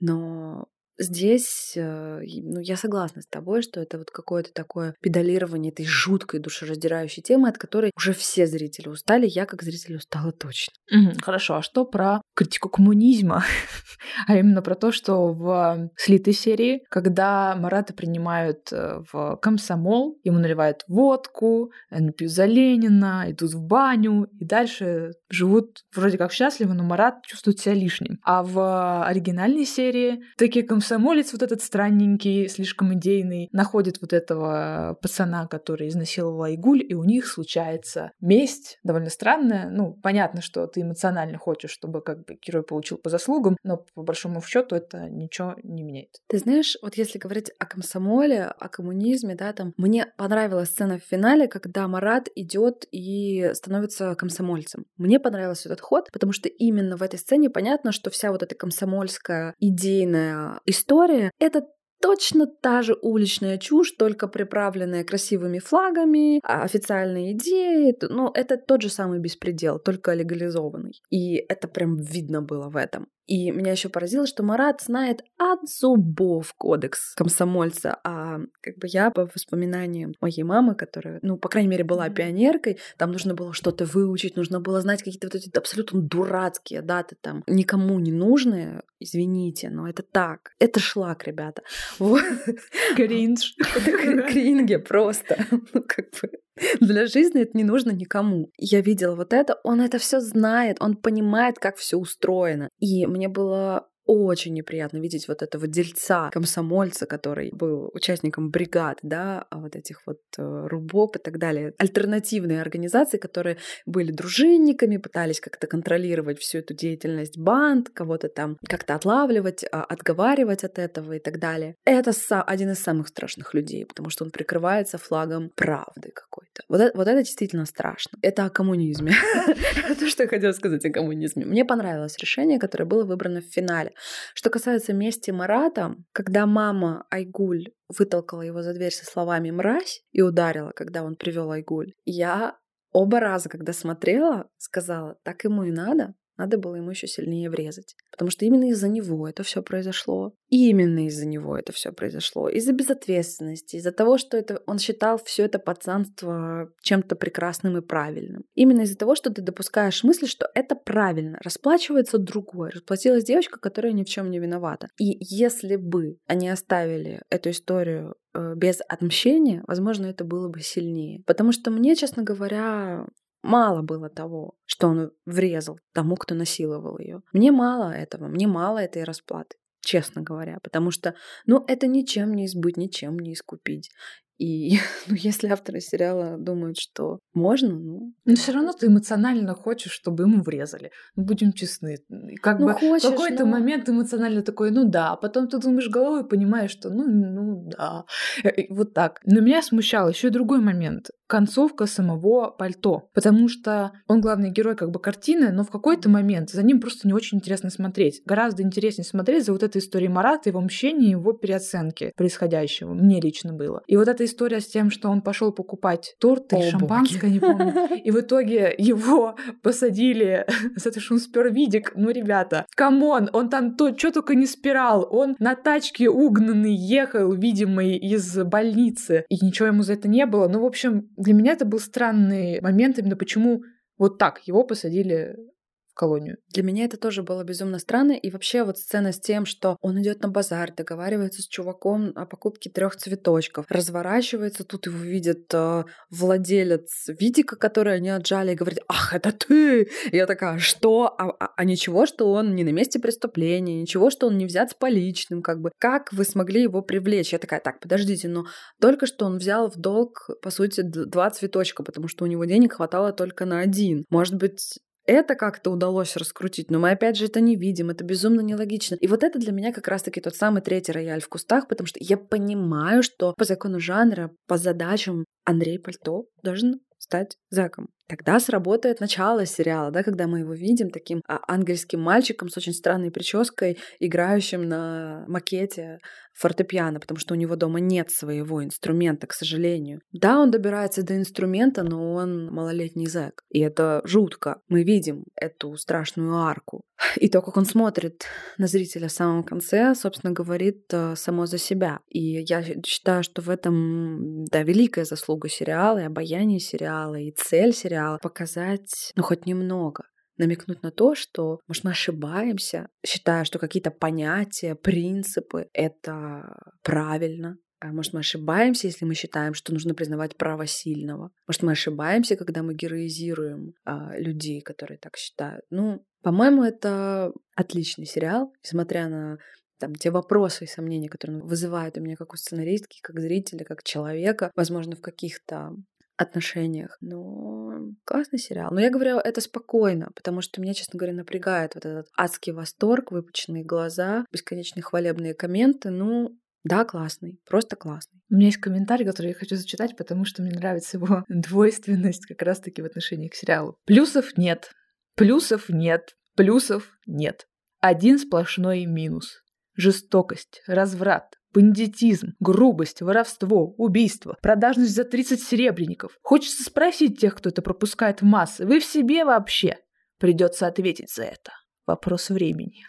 Но Здесь, э, ну, я согласна с тобой, что это вот какое-то такое педалирование этой жуткой душераздирающей темы, от которой уже все зрители устали, я как зритель устала точно. Угу, хорошо, а что про критику коммунизма? <laughs> а именно про то, что в слитой серии, когда Марата принимают э, в комсомол, ему наливают водку, они пьют за Ленина, идут в баню, и дальше живут вроде как счастливо, но Марат чувствует себя лишним. А в оригинальной серии такие комсомолы комсомолец вот этот странненький, слишком идейный, находит вот этого пацана, который изнасиловал Айгуль, и у них случается месть, довольно странная. Ну, понятно, что ты эмоционально хочешь, чтобы как бы герой получил по заслугам, но по большому счету это ничего не меняет. Ты знаешь, вот если говорить о комсомоле, о коммунизме, да, там, мне понравилась сцена в финале, когда Марат идет и становится комсомольцем. Мне понравился этот ход, потому что именно в этой сцене понятно, что вся вот эта комсомольская идейная история — это точно та же уличная чушь, только приправленная красивыми флагами, а, официальные идеи. Ну, это тот же самый беспредел, только легализованный. И это прям видно было в этом. И меня еще поразило, что Марат знает от зубов кодекс комсомольца. А как бы я по воспоминаниям моей мамы, которая, ну, по крайней мере, была пионеркой, там нужно было что-то выучить, нужно было знать какие-то вот эти абсолютно дурацкие даты там, никому не нужные, извините, но это так. Это шлак, ребята. <laughs> <laughs> Кринж. Кринги просто. <laughs> Ну, как бы <laughs> для жизни это не нужно никому. Я видела вот это, он это все знает, он понимает, как все устроено. И мне было очень неприятно видеть вот этого дельца, комсомольца, который был участником бригад, да, а вот этих вот э, рубоп и так далее. Альтернативные организации, которые были дружинниками, пытались как-то контролировать всю эту деятельность банд, кого-то там как-то отлавливать, а, отговаривать от этого и так далее. Это один из самых страшных людей, потому что он прикрывается флагом правды какой-то. Вот это, вот это действительно страшно. Это о коммунизме. <laughs> Это что я хотела сказать о коммунизме. Мне понравилось решение, которое было выбрано в финале. Что касается мести Марата, когда мама Айгуль вытолкала его за дверь со словами «мразь» и ударила, когда он привел Айгуль, я оба раза, когда смотрела, сказала, так ему и надо, надо было ему еще сильнее врезать. Потому что именно из-за него это все произошло. И именно из-за него это все произошло. Из-за безответственности, из-за того, что это, он считал все это пацанство чем-то прекрасным и правильным. Именно из-за того, что ты допускаешь мысль, что это правильно. Расплачивается другой. Расплатилась девочка, которая ни в чем не виновата. И если бы они оставили эту историю э, без отмщения, возможно, это было бы сильнее. Потому что мне, честно говоря, Мало было того, что он врезал тому, кто насиловал ее. Мне мало этого, мне мало этой расплаты честно говоря, потому что, ну, это ничем не избыть, ничем не искупить. И <laughs> ну, если авторы сериала думают, что можно, ну... Но все равно ты эмоционально хочешь, чтобы ему врезали. Ну, будем честны. Как ну, бы хочешь, в какой-то но... момент эмоционально такой, ну да, а потом ты думаешь головой и понимаешь, что ну, ну да. И вот так. Но меня смущал еще и другой момент концовка самого пальто, потому что он главный герой как бы картины, но в какой-то момент за ним просто не очень интересно смотреть. Гораздо интереснее смотреть за вот этой историей Марата, его мщения, его переоценки происходящего. Мне лично было. И вот эта история с тем, что он пошел покупать торт или шампанское, не помню, и в итоге его <laughs> посадили <laughs> за то, что он спер видик. Ну, ребята, come on, он там то, что только не спирал. Он на тачке угнанной ехал, видимый из больницы, и ничего ему за это не было. Ну, в общем, для меня это был странный момент, именно почему вот так его посадили колонию. Для меня это тоже было безумно странно. И вообще вот сцена с тем, что он идет на базар, договаривается с чуваком о покупке трех цветочков, разворачивается, тут его видит э, владелец Витика, который они отжали, и говорит, ах, это ты! Я такая, что? А, а, а ничего, что он не на месте преступления, ничего, что он не взят с поличным, как бы. Как вы смогли его привлечь? Я такая, так, подождите, но только что он взял в долг, по сути, два цветочка, потому что у него денег хватало только на один. Может быть, это как-то удалось раскрутить, но мы опять же это не видим, это безумно нелогично. И вот это для меня как раз-таки тот самый третий рояль в кустах, потому что я понимаю, что по закону жанра, по задачам Андрей Пальто должен стать зэком. Тогда сработает начало сериала, да, когда мы его видим таким а, ангельским мальчиком с очень странной прической, играющим на макете фортепиано, потому что у него дома нет своего инструмента, к сожалению. Да, он добирается до инструмента, но он малолетний зэк. И это жутко. Мы видим эту страшную арку. И то, как он смотрит на зрителя в самом конце, собственно, говорит э, само за себя. И я считаю, что в этом, да, великая заслуга сериала, и обаяние сериала, и цель сериала показать, ну, хоть немного намекнуть на то, что, может, мы ошибаемся, считая, что какие-то понятия, принципы — это правильно, а может, мы ошибаемся, если мы считаем, что нужно признавать право сильного. Может, мы ошибаемся, когда мы героизируем а, людей, которые так считают. Ну, по-моему, это отличный сериал, несмотря на там, те вопросы и сомнения, которые вызывают у меня как у сценаристки, как зрителя, как человека, возможно, в каких-то отношениях. Но классный сериал. Но я говорю это спокойно, потому что меня, честно говоря, напрягает вот этот адский восторг, выпученные глаза, бесконечные хвалебные комменты. Ну, да, классный, просто классный. У меня есть комментарий, который я хочу зачитать, потому что мне нравится его <laughs> двойственность как раз-таки в отношении к сериалу. Плюсов нет, плюсов нет, плюсов нет. Один сплошной минус. Жестокость, разврат, Бандитизм, грубость, воровство, убийство, продажность за 30 серебряников. Хочется спросить тех, кто это пропускает в массы, вы в себе вообще? Придется ответить за это. Вопрос времени.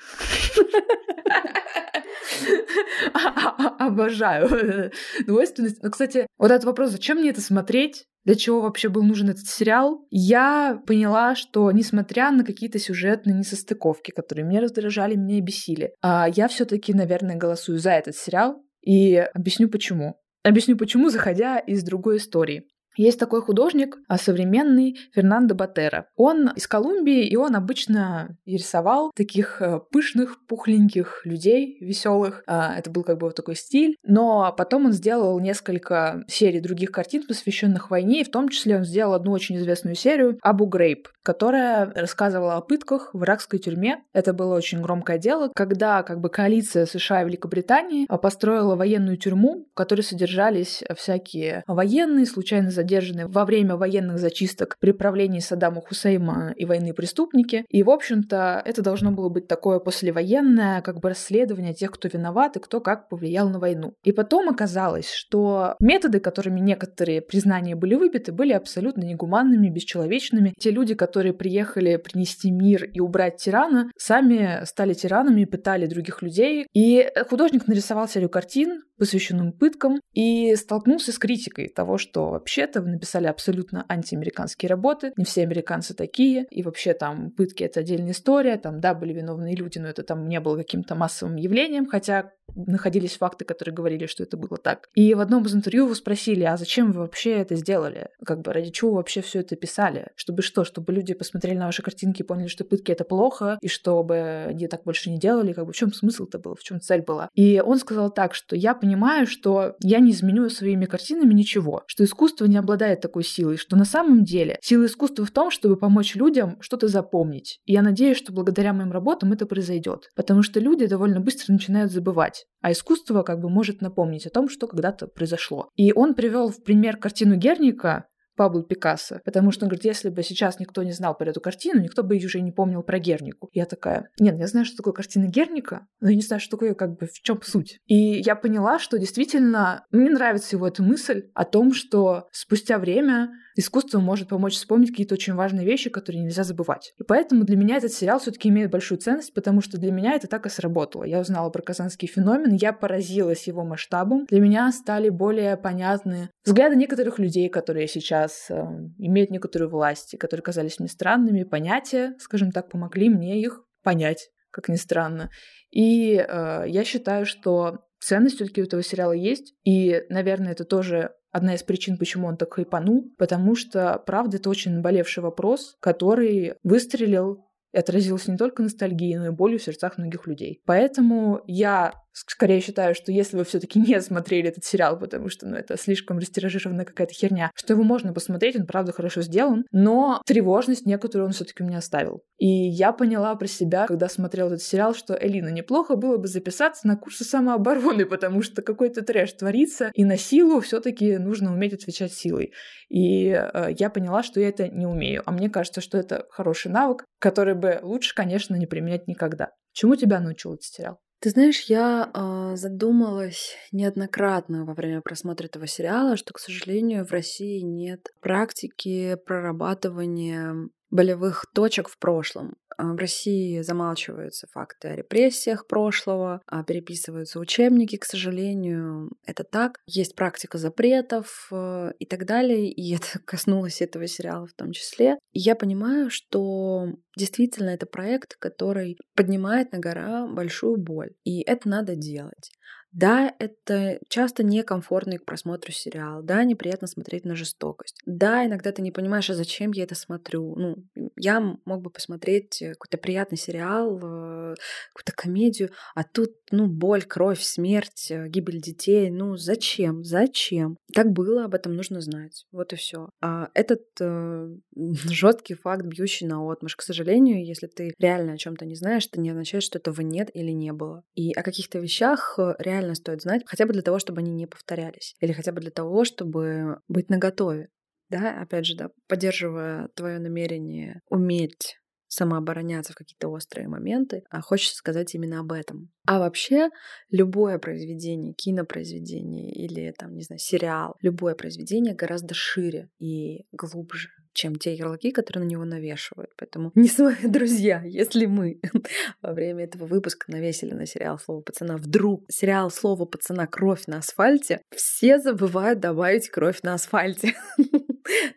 <laughs> Обожаю двойственность. Но, кстати, вот этот вопрос, зачем мне это смотреть? Для чего вообще был нужен этот сериал? Я поняла, что несмотря на какие-то сюжетные несостыковки, которые меня раздражали, меня и бесили, а я все таки наверное, голосую за этот сериал. И объясню почему. Объясню почему, заходя из другой истории. Есть такой художник, а современный Фернандо Батера. Он из Колумбии, и он обычно рисовал таких э, пышных, пухленьких людей, веселых. А, это был как бы вот такой стиль. Но потом он сделал несколько серий других картин, посвященных войне, и в том числе он сделал одну очень известную серию «Абу Грейп», которая рассказывала о пытках в иракской тюрьме. Это было очень громкое дело, когда как бы коалиция США и Великобритании построила военную тюрьму, в которой содержались всякие военные, случайно задержанные задержаны во время военных зачисток при правлении Саддама Хусейма и войны преступники. И, в общем-то, это должно было быть такое послевоенное как бы расследование тех, кто виноват и кто как повлиял на войну. И потом оказалось, что методы, которыми некоторые признания были выбиты, были абсолютно негуманными, бесчеловечными. Те люди, которые приехали принести мир и убрать тирана, сами стали тиранами пытали других людей. И художник нарисовал серию картин, посвященным пыткам, и столкнулся с критикой того, что вообще-то вы написали абсолютно антиамериканские работы, не все американцы такие, и вообще там пытки — это отдельная история, там, да, были виновные люди, но это там не было каким-то массовым явлением, хотя находились факты, которые говорили, что это было так. И в одном из интервью его спросили, а зачем вы вообще это сделали? Как бы ради чего вообще все это писали? Чтобы что? Чтобы люди посмотрели на ваши картинки и поняли, что пытки это плохо, и чтобы они так больше не делали? Как бы в чем смысл-то был? В чем цель была? И он сказал так, что я понимаю, что я не изменю своими картинами ничего, что искусство не обладает такой силой, что на самом деле сила искусства в том, чтобы помочь людям что-то запомнить. И я надеюсь, что благодаря моим работам это произойдет. Потому что люди довольно быстро начинают забывать. А искусство как бы может напомнить о том, что когда-то произошло. И он привел в пример картину Герника, Пабло Пикассо, потому что он говорит, если бы сейчас никто не знал про эту картину, никто бы уже не помнил про Гернику. Я такая, нет, я знаю, что такое картина Герника, но я не знаю, что такое, как бы, в чем суть. И я поняла, что действительно мне нравится его эта мысль о том, что спустя время искусство может помочь вспомнить какие-то очень важные вещи, которые нельзя забывать. И поэтому для меня этот сериал все-таки имеет большую ценность, потому что для меня это так и сработало. Я узнала про казанский феномен, я поразилась его масштабом. Для меня стали более понятны взгляды некоторых людей, которые сейчас э, имеют некоторую власть, и которые казались мне странными, понятия, скажем так, помогли мне их понять, как ни странно. И э, я считаю, что ценность все-таки у этого сериала есть. И, наверное, это тоже одна из причин, почему он так хайпанул, потому что, правда, это очень наболевший вопрос, который выстрелил и отразился не только ностальгией, но и болью в сердцах многих людей. Поэтому я скорее считаю, что если вы все-таки не смотрели этот сериал, потому что ну, это слишком растиражированная какая-то херня, что его можно посмотреть, он правда хорошо сделан, но тревожность некоторую он все-таки меня оставил. И я поняла про себя, когда смотрела этот сериал, что Элина, неплохо было бы записаться на курсы самообороны, потому что какой-то трэш творится, и на силу все-таки нужно уметь отвечать силой. И э, я поняла, что я это не умею. А мне кажется, что это хороший навык, который бы лучше, конечно, не применять никогда. Чему тебя научил этот сериал? Ты знаешь, я э, задумалась неоднократно во время просмотра этого сериала, что, к сожалению, в России нет практики прорабатывания болевых точек в прошлом. А, в России замалчиваются факты о репрессиях прошлого, а переписываются учебники, к сожалению, это так. Есть практика запретов э, и так далее, и <laughs> это коснулось этого сериала в том числе. И я понимаю, что действительно это проект, который поднимает на гора большую боль, и это надо делать. Да, это часто некомфортный к просмотру сериал. Да, неприятно смотреть на жестокость. Да, иногда ты не понимаешь, а зачем я это смотрю. Ну, я мог бы посмотреть э, какой-то приятный сериал, э, какую-то комедию, а тут, ну, боль, кровь, смерть, э, гибель детей. Ну, зачем? Зачем? Так было, об этом нужно знать. Вот и все. А этот э, <laughs> жесткий факт, бьющий на отмышь, к сожалению, если ты реально о чем-то не знаешь, это не означает, что этого нет или не было. И о каких-то вещах реально реально стоит знать, хотя бы для того, чтобы они не повторялись, или хотя бы для того, чтобы быть наготове. Да, опять же, да, поддерживая твое намерение уметь самообороняться в какие-то острые моменты, а хочется сказать именно об этом. А вообще, любое произведение, кинопроизведение или, там, не знаю, сериал, любое произведение гораздо шире и глубже чем те ярлыки, которые на него навешивают. Поэтому не свои <laughs> друзья, если мы <laughs> во время этого выпуска навесили на сериал «Слово пацана», вдруг сериал «Слово пацана. Кровь на асфальте», все забывают добавить кровь на асфальте. <laughs>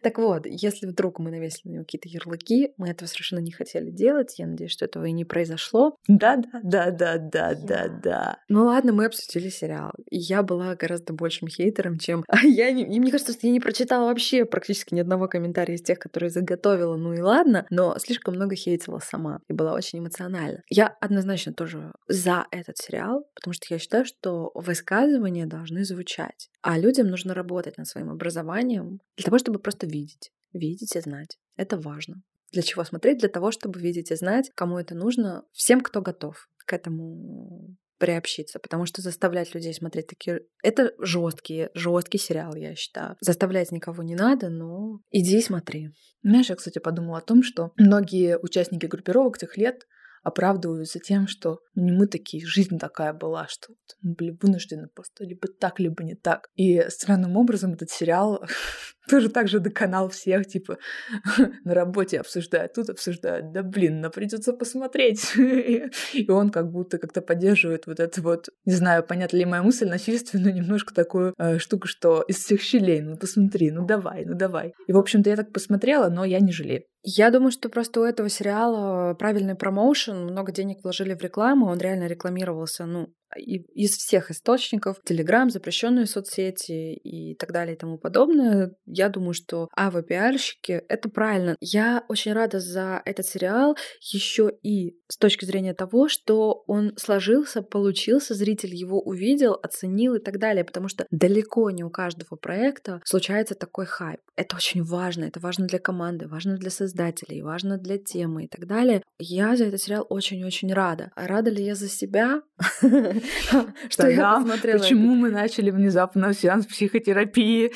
Так вот, если вдруг мы навесили на него какие-то ярлыки, мы этого совершенно не хотели делать. Я надеюсь, что этого и не произошло. Да-да-да-да-да-да-да. Ну ладно, мы обсудили сериал. И я была гораздо большим хейтером, чем... <laughs> Я не... И мне кажется, что я не прочитала вообще практически ни одного комментария из тех, которые заготовила, ну и ладно, но слишком много хейтила сама и была очень эмоциональна. Я однозначно тоже за этот сериал, потому что я считаю, что высказывания должны звучать, а людям нужно работать над своим образованием для того, чтобы просто видеть, видеть и знать. Это важно. Для чего смотреть? Для того, чтобы видеть и знать, кому это нужно, всем, кто готов к этому приобщиться, потому что заставлять людей смотреть такие... Это жесткий, жесткий сериал, я считаю. Заставлять никого не надо, но иди смотри. Знаешь, я, кстати, подумала о том, что многие участники группировок тех лет оправдываются тем, что ну, не мы такие, жизнь такая была, что вот мы были вынуждены просто либо так, либо не так. И странным образом этот сериал <laughs> тоже так же доконал всех, типа, <laughs> на работе обсуждают, тут обсуждают, да блин, но придется посмотреть. <laughs> И он как будто как-то поддерживает вот это вот, не знаю, понятна ли моя мысль, насильственную немножко такую э, штуку, что из всех щелей, ну посмотри, ну давай, ну давай. И, в общем-то, я так посмотрела, но я не жалею. Я думаю, что просто у этого сериала правильный промоушен, много денег вложили в рекламу, он реально рекламировался, ну, из всех источников, Телеграм, запрещенные соцсети и так далее и тому подобное. Я думаю, что АВ-пиарщики — это правильно. Я очень рада за этот сериал еще и с точки зрения того, что он сложился, получился, зритель его увидел, оценил и так далее, потому что далеко не у каждого проекта случается такой хайп. Это очень важно, это важно для команды, важно для создателей, важно для темы и так далее. Я за этот сериал очень-очень рада. Рада ли я за себя? <laughs> <laughs> Что я посмотрела. Почему мы начали внезапно сеанс психотерапии?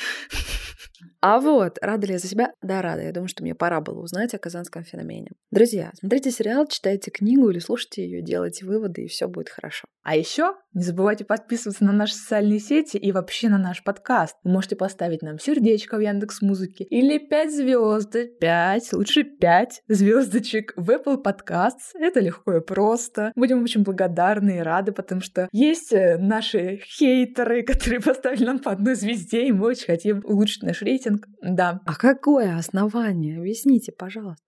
А вот, рада ли я за себя? Да, рада. Я думаю, что мне пора было узнать о казанском феномене. Друзья, смотрите сериал, читайте книгу или слушайте ее, делайте выводы, и все будет хорошо. А еще не забывайте подписываться на наши социальные сети и вообще на наш подкаст. Вы можете поставить нам сердечко в Яндекс Музыке или 5 звезд, 5, лучше 5 звездочек в Apple Podcasts. Это легко и просто. Будем очень благодарны и рады, потому что есть э, наши хейтеры, <laughs> которые поставили нам по одной звезде, и мы очень хотим улучшить наш рейтинг да. А какое основание? Объясните, пожалуйста.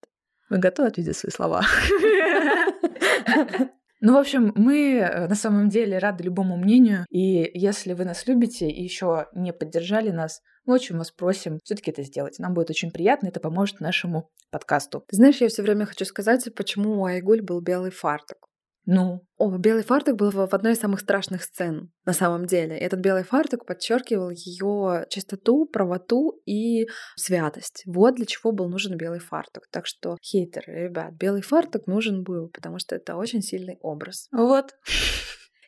Вы готовы ответить свои слова? <laughs> Ну, в общем, мы э, на самом деле рады любому мнению, и если вы нас любите и еще не поддержали нас, мы очень вас просим все-таки это сделать. Нам будет очень приятно, это поможет нашему подкасту. Ты знаешь, я все время хочу сказать, почему у Айгуль был белый фартук. Ну, о, белый фартук был в одной из самых страшных сцен на самом деле. Этот белый фартук подчеркивал ее чистоту, правоту и святость. Вот для чего был нужен белый фартук. Так что, хейтеры, ребят, белый фартук нужен был, потому что это очень сильный образ. Вот.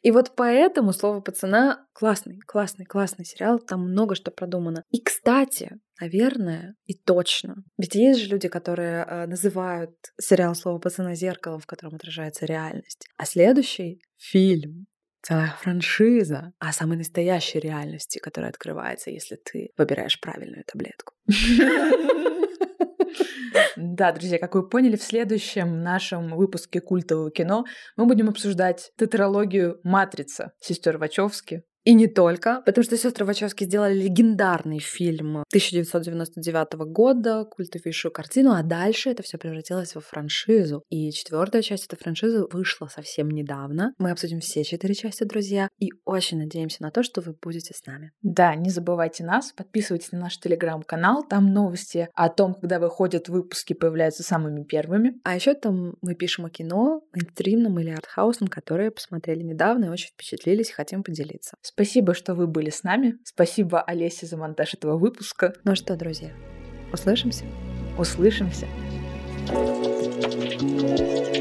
И вот поэтому слово пацана классный, классный, классный сериал. Там много что продумано. И, кстати, наверное, и точно. Ведь есть же люди, которые э, называют сериал слово пацана зеркалом, в котором отражается реальность. А следующий фильм целая франшиза о самой настоящей реальности, которая открывается, если ты выбираешь правильную таблетку. <laughs> <laughs> Да, друзья, как вы поняли, в следующем нашем выпуске культового кино мы будем обсуждать тетралогию «Матрица» сестер Вачовски. И не только, потому что сестры Вачовски сделали легендарный фильм 1999 года, культовейшую картину, а дальше это все превратилось во франшизу. И четвертая часть этой франшизы вышла совсем недавно. Мы обсудим все четыре части, друзья, и очень надеемся на то, что вы будете с нами. Да, не забывайте нас, подписывайтесь на наш телеграм-канал, там новости о том, когда выходят выпуски, появляются самыми первыми. А еще там мы пишем о кино, мейнстримном или артхаусном, которые посмотрели недавно и очень впечатлились, хотим поделиться. Спасибо, что вы были с нами. Спасибо Олесе за монтаж этого выпуска. Ну что, друзья, услышимся? Услышимся. thank you